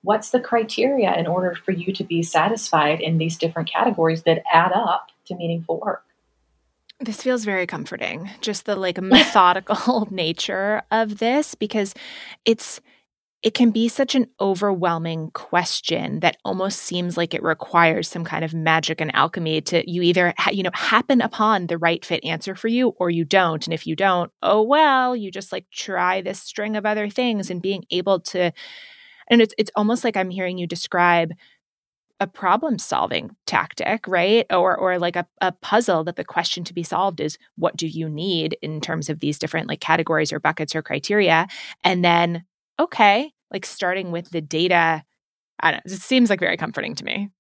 what's the criteria in order for you to be satisfied in these different categories that add up to meaningful work? This feels very comforting, just the like methodical nature of this, because it's it can be such an overwhelming question that almost seems like it requires some kind of magic and alchemy to you either you know happen upon the right fit answer for you or you don't and if you don't oh well you just like try this string of other things and being able to and it's it's almost like I'm hearing you describe a problem solving tactic, right? Or or like a, a puzzle that the question to be solved is what do you need in terms of these different like categories or buckets or criteria? And then, okay, like starting with the data, I don't know, it seems like very comforting to me.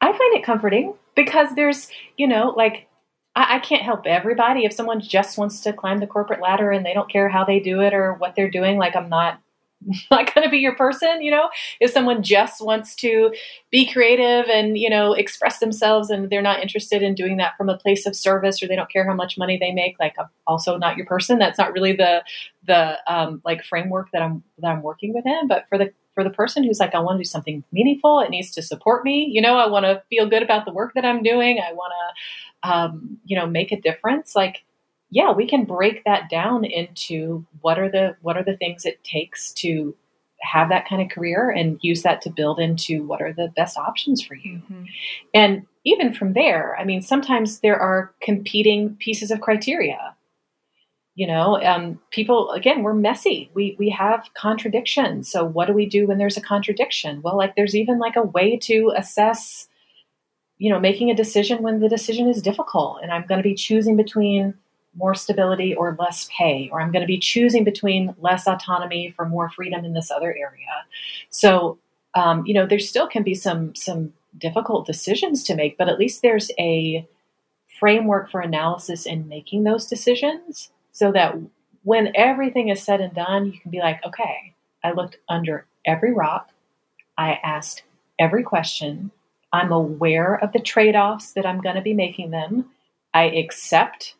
I find it comforting because there's, you know, like I, I can't help everybody. If someone just wants to climb the corporate ladder and they don't care how they do it or what they're doing, like I'm not not going to be your person, you know? If someone just wants to be creative and, you know, express themselves and they're not interested in doing that from a place of service or they don't care how much money they make, like I'm also not your person. That's not really the the um, like framework that I'm that I'm working within, but for the for the person who's like I want to do something meaningful, it needs to support me, you know, I want to feel good about the work that I'm doing. I want to um, you know, make a difference like yeah, we can break that down into what are the what are the things it takes to have that kind of career and use that to build into what are the best options for you. Mm-hmm. And even from there, I mean, sometimes there are competing pieces of criteria. You know, um, people again, we're messy. We we have contradictions. So what do we do when there's a contradiction? Well, like there's even like a way to assess, you know, making a decision when the decision is difficult, and I'm going to be choosing between more stability or less pay, or I'm going to be choosing between less autonomy for more freedom in this other area. So, um, you know, there still can be some some difficult decisions to make, but at least there's a framework for analysis in making those decisions, so that when everything is said and done, you can be like, okay, I looked under every rock, I asked every question, I'm aware of the trade offs that I'm going to be making them. I accept,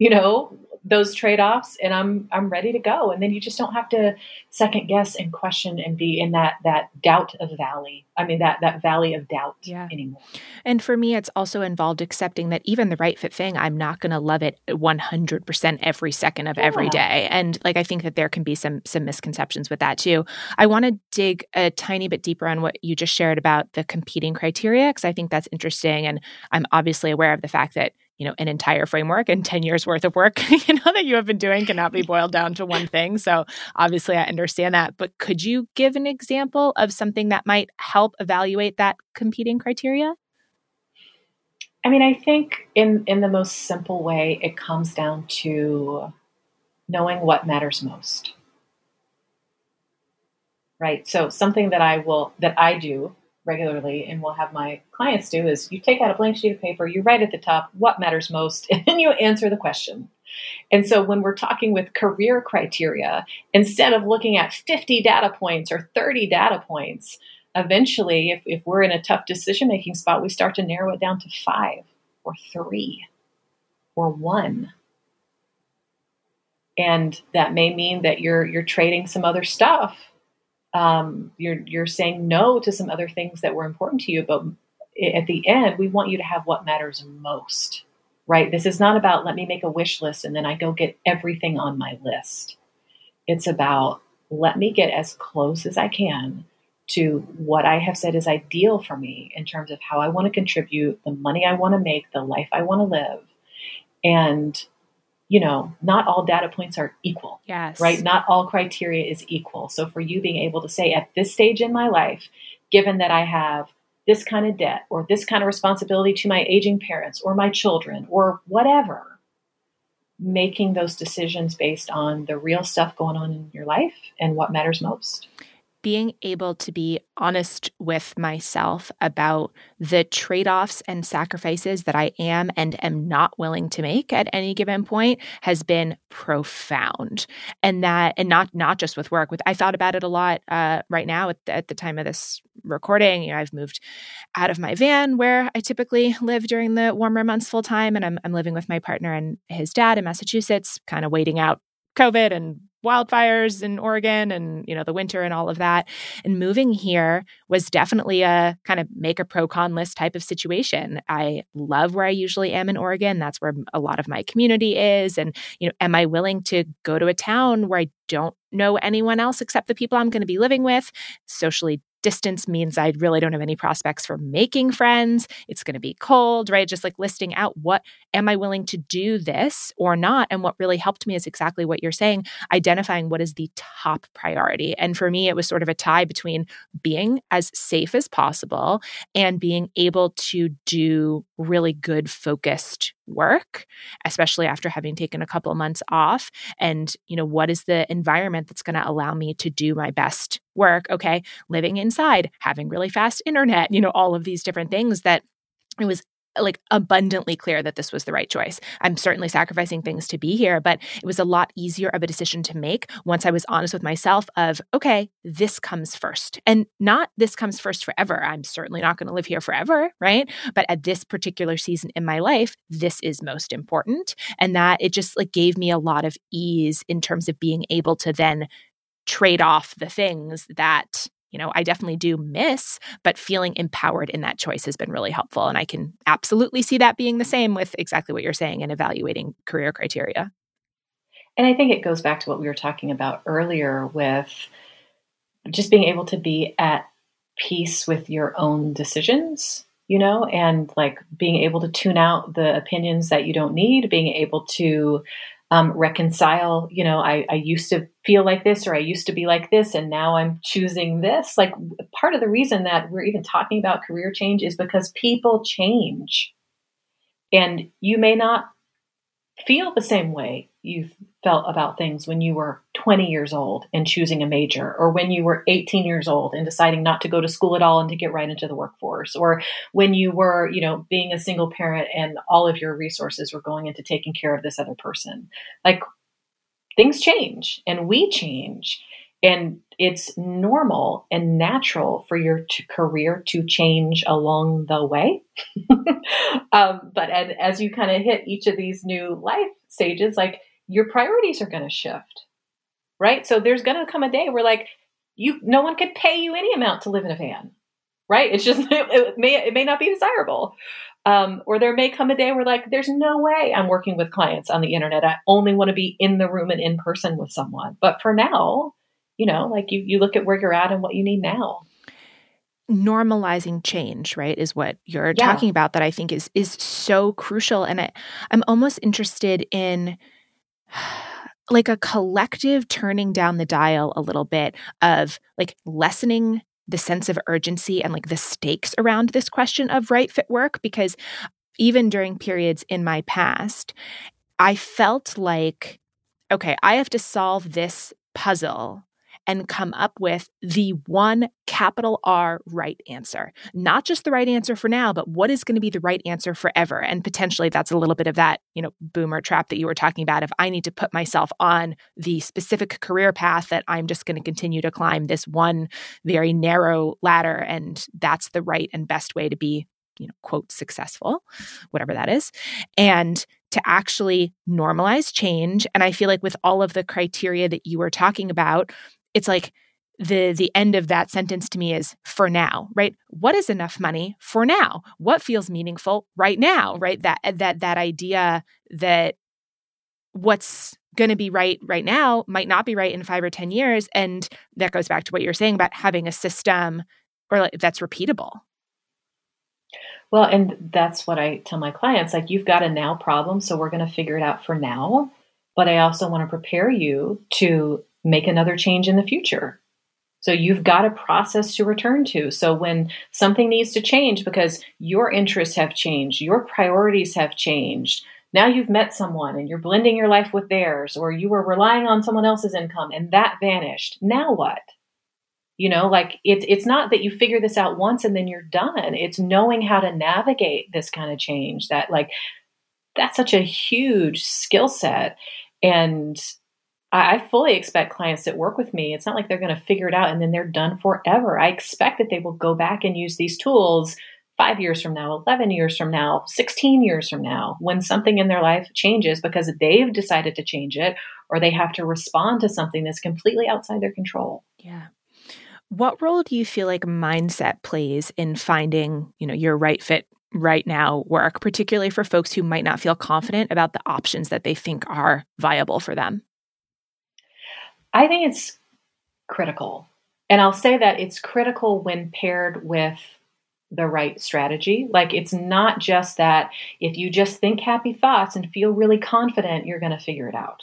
you know, those trade-offs and I'm I'm ready to go. And then you just don't have to second guess and question and be in that that doubt of valley. I mean that that valley of doubt yeah. anymore. And for me it's also involved accepting that even the right fit thing, I'm not going to love it 100% every second of yeah. every day. And like I think that there can be some some misconceptions with that too. I want to dig a tiny bit deeper on what you just shared about the competing criteria because I think that's interesting and I'm obviously aware of the fact that you know an entire framework and 10 years worth of work you know that you have been doing cannot be boiled down to one thing. So obviously i understand that. But could you give an example of something that might help evaluate that competing criteria? I mean i think in in the most simple way it comes down to knowing what matters most. Right? So something that i will that i do regularly and will have my clients do is you take out a blank sheet of paper, you write at the top what matters most, and then you answer the question. And so when we're talking with career criteria, instead of looking at 50 data points or 30 data points, eventually, if, if we're in a tough decision making spot, we start to narrow it down to five or three or one. And that may mean that you're you're trading some other stuff um, you're you're saying no to some other things that were important to you but at the end we want you to have what matters most right? This is not about let me make a wish list and then i go get everything on my list. It's about let me get as close as i can to what i have said is ideal for me in terms of how i want to contribute the money i want to make the life i want to live. And you know, not all data points are equal. Yes. Right? Not all criteria is equal. So for you being able to say at this stage in my life, given that I have this kind of debt or this kind of responsibility to my aging parents or my children or whatever, making those decisions based on the real stuff going on in your life and what matters most being able to be honest with myself about the trade offs and sacrifices that I am and am not willing to make at any given point has been profound. And that, and not not just with work. With I thought about it a lot uh, right now at the, at the time of this recording. You know, I've moved out of my van where I typically live during the warmer months full time, and I'm I'm living with my partner and his dad in Massachusetts, kind of waiting out COVID and wildfires in Oregon and you know the winter and all of that. And moving here was definitely a kind of make a pro con list type of situation. I love where I usually am in Oregon. That's where a lot of my community is. And you know am I willing to go to a town where I don't know anyone else except the people I'm going to be living with? Socially distance means I really don't have any prospects for making friends. It's going to be cold, right? Just like listing out what am I willing to do this or not? And what really helped me is exactly what you're saying, identifying what is the top priority. And for me, it was sort of a tie between being as safe as possible and being able to do really good focused work especially after having taken a couple of months off and you know what is the environment that's going to allow me to do my best work? Okay living inside having really fast internet you know all of these different things that it was like abundantly clear that this was the right choice. I'm certainly sacrificing things to be here, but it was a lot easier of a decision to make once I was honest with myself of, okay, this comes first. And not this comes first forever. I'm certainly not going to live here forever, right? But at this particular season in my life, this is most important. And that it just like gave me a lot of ease in terms of being able to then trade off the things that you know, I definitely do miss, but feeling empowered in that choice has been really helpful. And I can absolutely see that being the same with exactly what you're saying in evaluating career criteria. And I think it goes back to what we were talking about earlier with just being able to be at peace with your own decisions, you know, and like being able to tune out the opinions that you don't need, being able to um, reconcile, you know, I, I used to feel like this or I used to be like this and now I'm choosing this. Like part of the reason that we're even talking about career change is because people change. And you may not feel the same way you felt about things when you were 20 years old and choosing a major, or when you were 18 years old and deciding not to go to school at all and to get right into the workforce, or when you were, you know, being a single parent and all of your resources were going into taking care of this other person. Like things change and we change. And it's normal and natural for your t- career to change along the way. um, but and, as you kind of hit each of these new life stages, like your priorities are going to shift, right? So there's going to come a day where like you, no one could pay you any amount to live in a van, right? It's just it, may it may not be desirable. Um, or there may come a day where like there's no way I'm working with clients on the internet. I only want to be in the room and in person with someone. But for now, you know, like you you look at where you're at and what you need now. Normalizing change, right, is what you're yeah. talking about that I think is is so crucial. And I, I'm almost interested in like a collective turning down the dial a little bit of like lessening the sense of urgency and like the stakes around this question of right fit work because even during periods in my past i felt like okay i have to solve this puzzle and come up with the one capital R right answer. Not just the right answer for now, but what is going to be the right answer forever. And potentially that's a little bit of that, you know, boomer trap that you were talking about. If I need to put myself on the specific career path that I'm just going to continue to climb this one very narrow ladder, and that's the right and best way to be you know, quote, successful, whatever that is, and to actually normalize change. And I feel like with all of the criteria that you were talking about, it's like the the end of that sentence to me is for now right? What is enough money for now? What feels meaningful right now right? That that that idea that what's going to be right right now might not be right in 5 or 10 years. And that goes back to what you're saying about having a system or like that's repeatable. Well and that's what i tell my clients like you've got a now problem so we're going to figure it out for now. But i also want to prepare you to make another change in the future. So you've got a process to return to. So when something needs to change because your interests have changed, your priorities have changed, now you've met someone and you're blending your life with theirs, or you were relying on someone else's income and that vanished. Now what? You know, like it's it's not that you figure this out once and then you're done. It's knowing how to navigate this kind of change. That like that's such a huge skill set. And I fully expect clients that work with me. It's not like they're going to figure it out and then they're done forever. I expect that they will go back and use these tools five years from now, 11 years from now, 16 years from now, when something in their life changes because they've decided to change it or they have to respond to something that's completely outside their control. Yeah. What role do you feel like mindset plays in finding, you know, your right fit right now work, particularly for folks who might not feel confident about the options that they think are viable for them? I think it's critical. And I'll say that it's critical when paired with the right strategy. Like it's not just that if you just think happy thoughts and feel really confident, you're going to figure it out.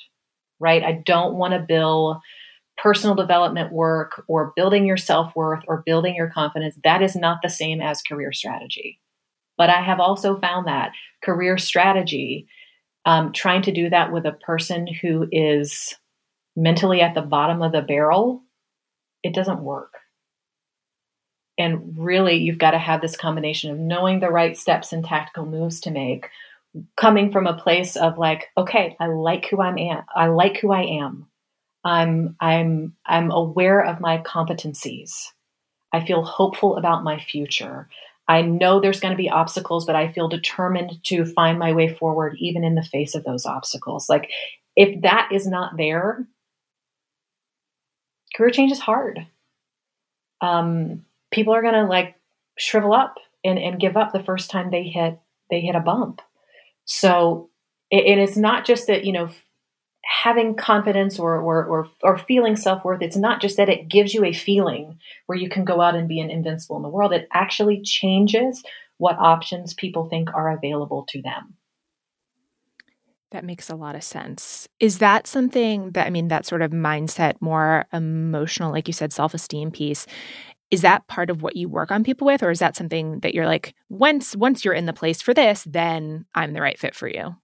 Right? I don't want to bill personal development work or building your self worth or building your confidence. That is not the same as career strategy. But I have also found that career strategy, um, trying to do that with a person who is mentally at the bottom of the barrel, it doesn't work. And really, you've got to have this combination of knowing the right steps and tactical moves to make, coming from a place of like, okay, I like who I'm am. I like who I am. I'm I'm I'm aware of my competencies. I feel hopeful about my future. I know there's going to be obstacles, but I feel determined to find my way forward even in the face of those obstacles. Like if that is not there, career change is hard. Um, people are going to like shrivel up and, and give up the first time they hit they hit a bump. So it, it is not just that you know having confidence or or or, or feeling self worth. It's not just that it gives you a feeling where you can go out and be an invincible in the world. It actually changes what options people think are available to them. That makes a lot of sense. Is that something that, I mean, that sort of mindset, more emotional, like you said, self esteem piece, is that part of what you work on people with? Or is that something that you're like, once, once you're in the place for this, then I'm the right fit for you?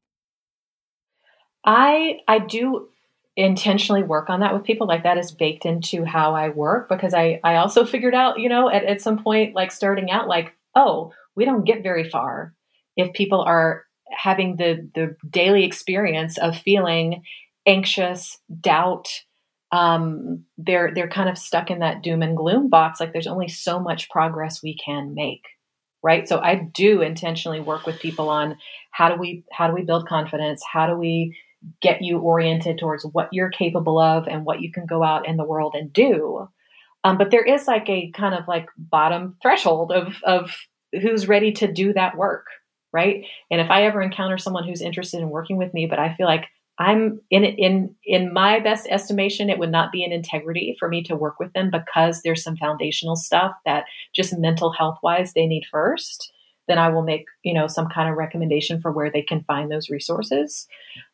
I, I do intentionally work on that with people like that is baked into how I work because I, I also figured out, you know, at, at some point, like starting out, like, oh, we don't get very far if people are having the the daily experience of feeling anxious, doubt, um, they're they're kind of stuck in that doom and gloom box. Like there's only so much progress we can make, right? So I do intentionally work with people on how do we how do we build confidence? How do we get you oriented towards what you're capable of and what you can go out in the world and do. Um, but there is like a kind of like bottom threshold of of who's ready to do that work, right? And if I ever encounter someone who's interested in working with me, but I feel like I'm in in in my best estimation, it would not be an integrity for me to work with them because there's some foundational stuff that just mental health wise they need first. Then I will make you know some kind of recommendation for where they can find those resources.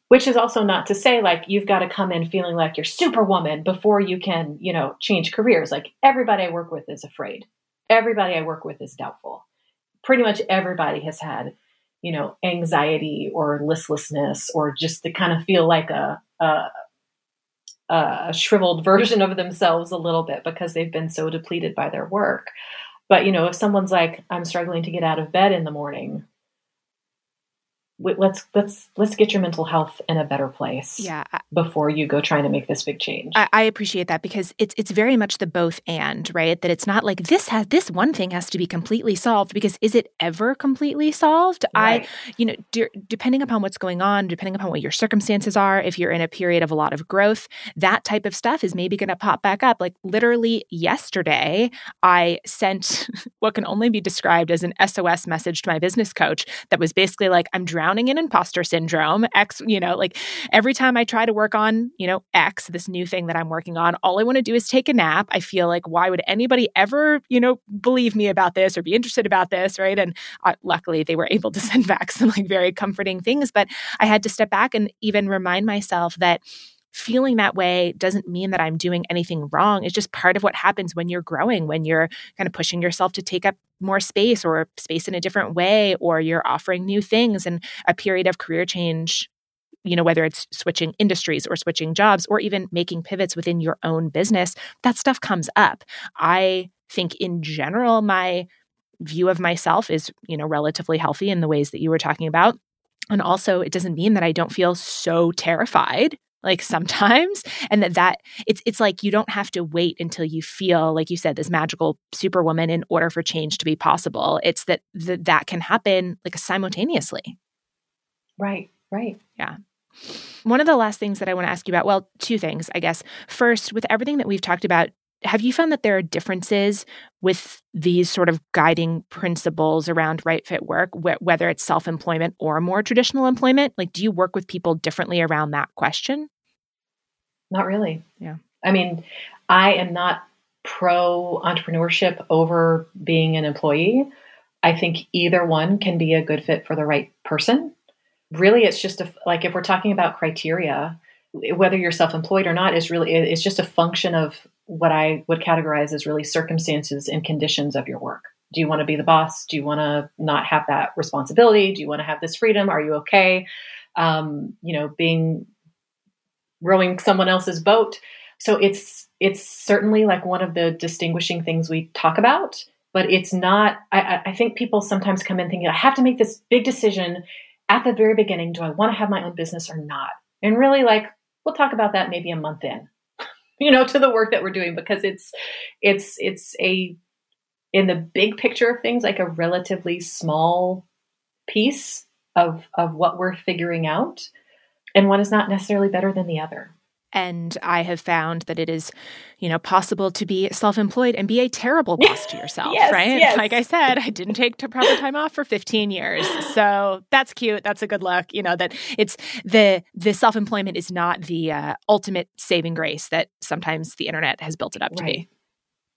Which is also not to say like you've got to come in feeling like you're superwoman before you can you know change careers. Like everybody I work with is afraid. Everybody I work with is doubtful. Pretty much everybody has had you know, anxiety or listlessness or just to kind of feel like a, a, a shriveled version of themselves a little bit because they've been so depleted by their work. But, you know, if someone's like, I'm struggling to get out of bed in the morning, let's let's let's get your mental health in a better place yeah before you go trying to make this big change. I, I, appreciate that because it's it's very much the both and right? That it's not like this has this one thing has to be completely solved because is it ever completely solved? Right. i you know de- depending upon what's going on depending upon what your circumstances are if you're in a period of a lot of growth that type of stuff is maybe going to pop back up. Like literally yesterday i sent what can only be described as an sos message to my business coach that was basically like i'm drowning drowning in imposter syndrome. X, you know, like every time I try to work on, you know, X, this new thing that I'm working on, all I want to do is take a nap. I feel like, why would anybody ever, you know, believe me about this or be interested about this? Right. And uh, luckily they were able to send back some like very comforting things. But I had to step back and even remind myself that feeling that way doesn't mean that I'm doing anything wrong. It's just part of what happens when you're growing, when you're kind of pushing yourself to take up more space or space in a different way, or you're offering new things and a period of career change. You know, whether it's switching industries or switching jobs or even making pivots within your own business, that stuff comes up. I think in general, my view of myself is, you know, relatively healthy in the ways that you were talking about. And also, it doesn't mean that I don't feel so terrified like sometimes and that that it's it's like you don't have to wait until you feel like you said this magical superwoman in order for change to be possible. It's that that, that can happen like simultaneously. Right right. Yeah. One of the last things that I want to ask you about, well, two things, I guess. First, with everything that we've talked about, have you found that there are differences with these sort of guiding principles around right fit work, wh- whether it's self employment or more traditional employment? Like, do you work with people differently around that question? Not really. Yeah. I mean, I am not pro entrepreneurship over being an employee. I think either one can be a good fit for the right person. Really, it's just a, like if we're talking about criteria, whether you're self-employed or not is really it's just a function of what I would categorize as really circumstances and conditions of your work. Do you want to be the boss? Do you want to not have that responsibility? Do you want to have this freedom? Are you okay? Um, you know, being rowing someone else's boat. So it's it's certainly like one of the distinguishing things we talk about, but it's not. I, I think people sometimes come in thinking I have to make this big decision at the very beginning. Do I want to have my own business or not? And really, like we'll talk about that maybe a month in you know to the work that we're doing because it's it's it's a in the big picture of things like a relatively small piece of of what we're figuring out. And one is not necessarily better than the other and I have found that it is, you know, possible to be self-employed and be a terrible boss to yourself, yes, right? Yes. Like I said, I didn't take to proper time off for 15 years. So that's cute. That's a good look. You know, that it's the the self-employment is not the uh, ultimate saving grace that sometimes the internet has built it up to be.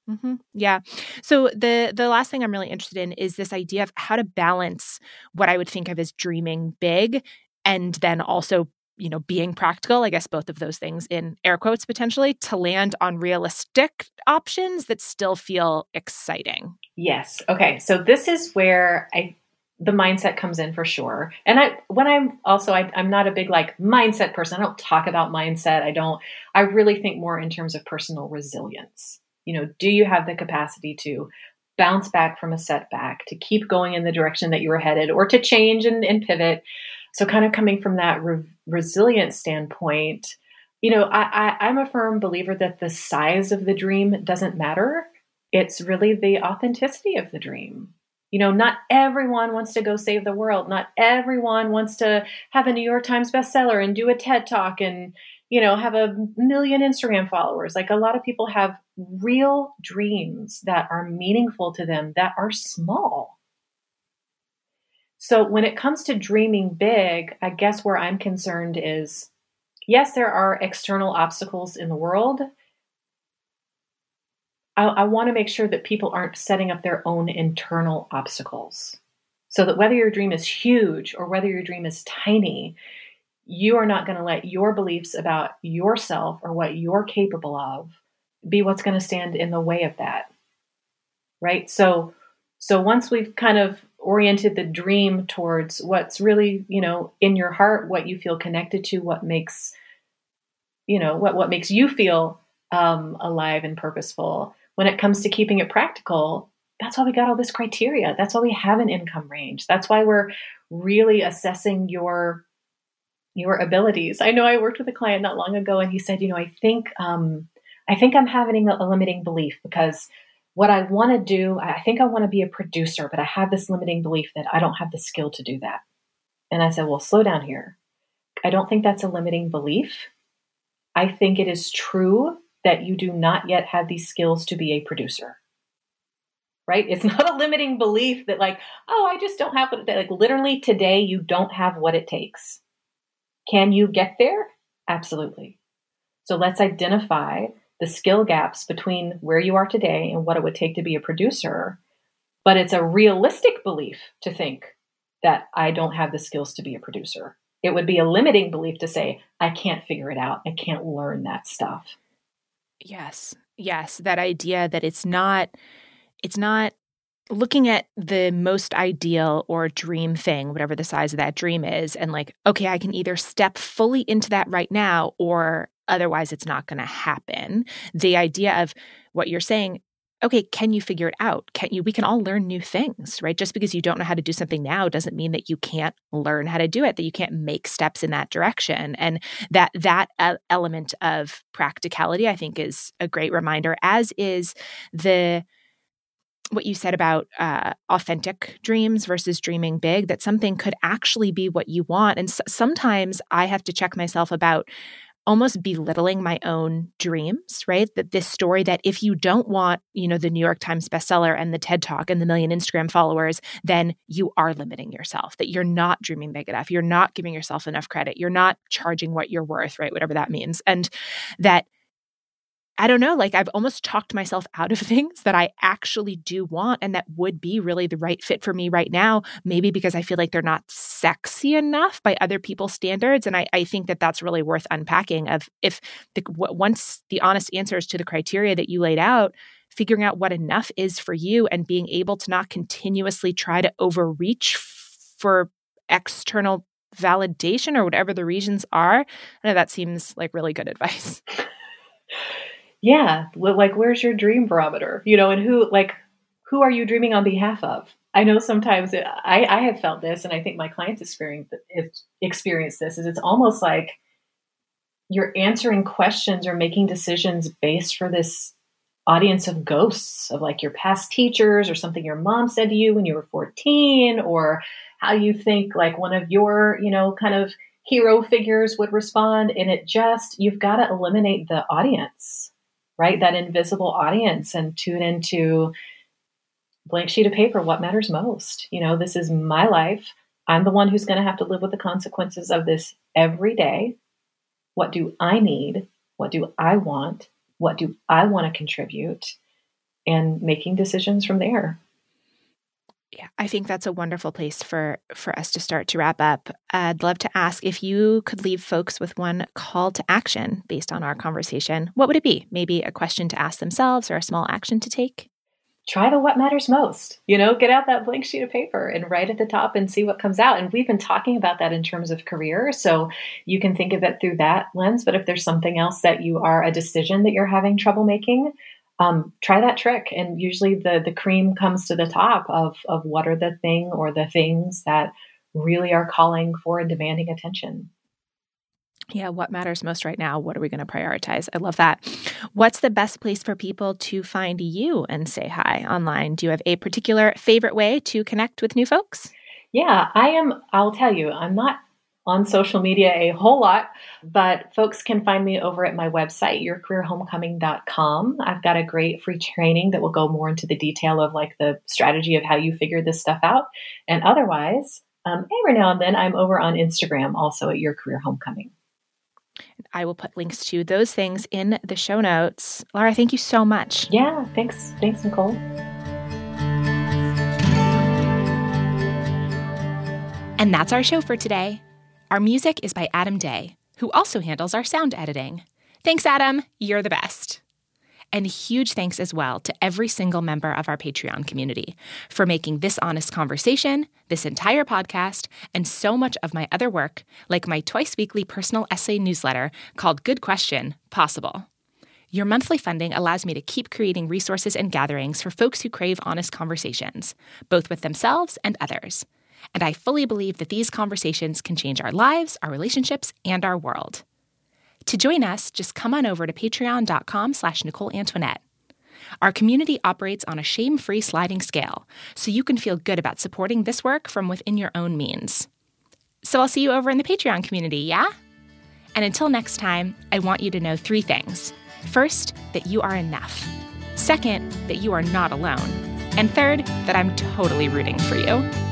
Mm-hmm. Yeah. So the the last thing I'm really interested in is this idea of how to balance what I would think of as dreaming big and then also you know, being practical, I guess both of those things in air quotes potentially, to land on realistic options that still feel exciting. Yes. Okay. So this is where I the mindset comes in for sure. And I when I'm also I, I'm not a big like mindset person. I don't talk about mindset. I don't I really think more in terms of personal resilience. You know, do you have the capacity to bounce back from a setback, to keep going in the direction that you were headed, or to change and, and pivot? So, kind of coming from that re- resilient standpoint, you know, I, I, I'm a firm believer that the size of the dream doesn't matter. It's really the authenticity of the dream. You know, not everyone wants to go save the world. Not everyone wants to have a New York Times bestseller and do a TED talk and, you know, have a million Instagram followers. Like a lot of people have real dreams that are meaningful to them that are small. So when it comes to dreaming big, I guess where I'm concerned is yes, there are external obstacles in the world. I, I want to make sure that people aren't setting up their own internal obstacles. So that whether your dream is huge or whether your dream is tiny, you are not going to let your beliefs about yourself or what you're capable of be what's going to stand in the way of that. Right? So so once we've kind of oriented the dream towards what's really, you know, in your heart, what you feel connected to, what makes you know, what what makes you feel um, alive and purposeful. When it comes to keeping it practical, that's why we got all this criteria. That's why we have an income range. That's why we're really assessing your your abilities. I know I worked with a client not long ago, and he said, you know, I think um, I think I'm having a, a limiting belief because what I want to do, I think I want to be a producer, but I have this limiting belief that I don't have the skill to do that. And I said, well, slow down here. I don't think that's a limiting belief. I think it is true that you do not yet have these skills to be a producer. Right? It's not a limiting belief that, like, oh, I just don't have what it Like, literally today, you don't have what it takes. Can you get there? Absolutely. So let's identify the skill gaps between where you are today and what it would take to be a producer. But it's a realistic belief to think that I don't have the skills to be a producer. It would be a limiting belief to say, I can't figure it out. I can't learn that stuff. Yes. Yes. That idea that it's not, it's not looking at the most ideal or dream thing, whatever the size of that dream is, and like, okay, I can either step fully into that right now or otherwise it's not going to happen. The idea of what you're saying, okay, can you figure it out? Can you we can all learn new things, right? Just because you don't know how to do something now doesn't mean that you can't learn how to do it, that you can't make steps in that direction. And that that element of practicality I think is a great reminder as is the what you said about uh, authentic dreams versus dreaming big that something could actually be what you want and s- sometimes i have to check myself about almost belittling my own dreams, right? That this story that if you don't want, you know, the New York Times bestseller and the TED Talk and the million Instagram followers, then you are limiting yourself, that you're not dreaming big enough. You're not giving yourself enough credit. You're not charging what you're worth, right? Whatever that means. And that I don't know, like I've almost talked myself out of things that I actually do want and that would be really the right fit for me right now. Maybe because I feel like they're not sexy enough by other people's standards. And I, I think that that's really worth unpacking of if the, once the honest answers to the criteria that you laid out, figuring out what enough is for you and being able to not continuously try to overreach for external validation or whatever the reasons are. I know that seems like really good advice. yeah, like where's your dream barometer? You know, and who like who are you dreaming on behalf of? I know sometimes it, I, I have felt this, and I think my clients experience experience this. Is it's almost like you're answering questions or making decisions based for this audience of ghosts of like your past teachers or something your mom said to you when you were 14 or how you think like one of your you know kind of hero figures would respond and it just you've got to eliminate the audience right? That invisible audience and tune into blank sheet of paper what matters most. You know, this is my life. I'm the one who's going to have to live with the consequences of this every day. What do I need? What do I want? What do I want to contribute? And making decisions from there. Yeah, I think that's a wonderful place for for us to start to wrap up. I'd love to ask if you could leave folks with one call to action based on our conversation. What would it be? Maybe a question to ask themselves or a small action to take? Try the what matters most. You know, get out that blank sheet of paper and write at the top and see what comes out. And we've been talking about that in terms of career, so you can think of it through that lens, but if there's something else that you are a decision that you're having trouble making, um, try that trick. And usually the the cream comes to the top of of what are the thing or the things that really are calling for and demanding attention. Yeah, what matters most right now? What are we going to prioritize? I love that. What's the best place for people to find you and say hi online? Do you have a particular favorite way to connect with new folks? Yeah, I am. I'll tell you, I'm not on social media a whole lot, but folks can find me over at my website, yourcareerhomecoming.com. I've got a great free training that will go more into the detail of like the strategy of how you figure this stuff out. And otherwise, um, every now and then I'm over on Instagram also at Your Career Homecoming. I will put links to those things in the show notes. Laura, thank you so much. Yeah, thanks. Thanks, Nicole. And that's our show for today. Our music is by Adam Day, who also handles our sound editing. Thanks, Adam. You're the best. And huge thanks as well to every single member of our Patreon community for making this honest conversation, this entire podcast, and so much of my other work, like my twice weekly personal essay newsletter called Good Question, possible. Your monthly funding allows me to keep creating resources and gatherings for folks who crave honest conversations, both with themselves and others. And I fully believe that these conversations can change our lives, our relationships, and our world. To join us, just come on over to patreon.com slash Nicole Antoinette. Our community operates on a shame free sliding scale, so you can feel good about supporting this work from within your own means. So I'll see you over in the Patreon community, yeah? And until next time, I want you to know three things. First, that you are enough. Second, that you are not alone. And third, that I'm totally rooting for you.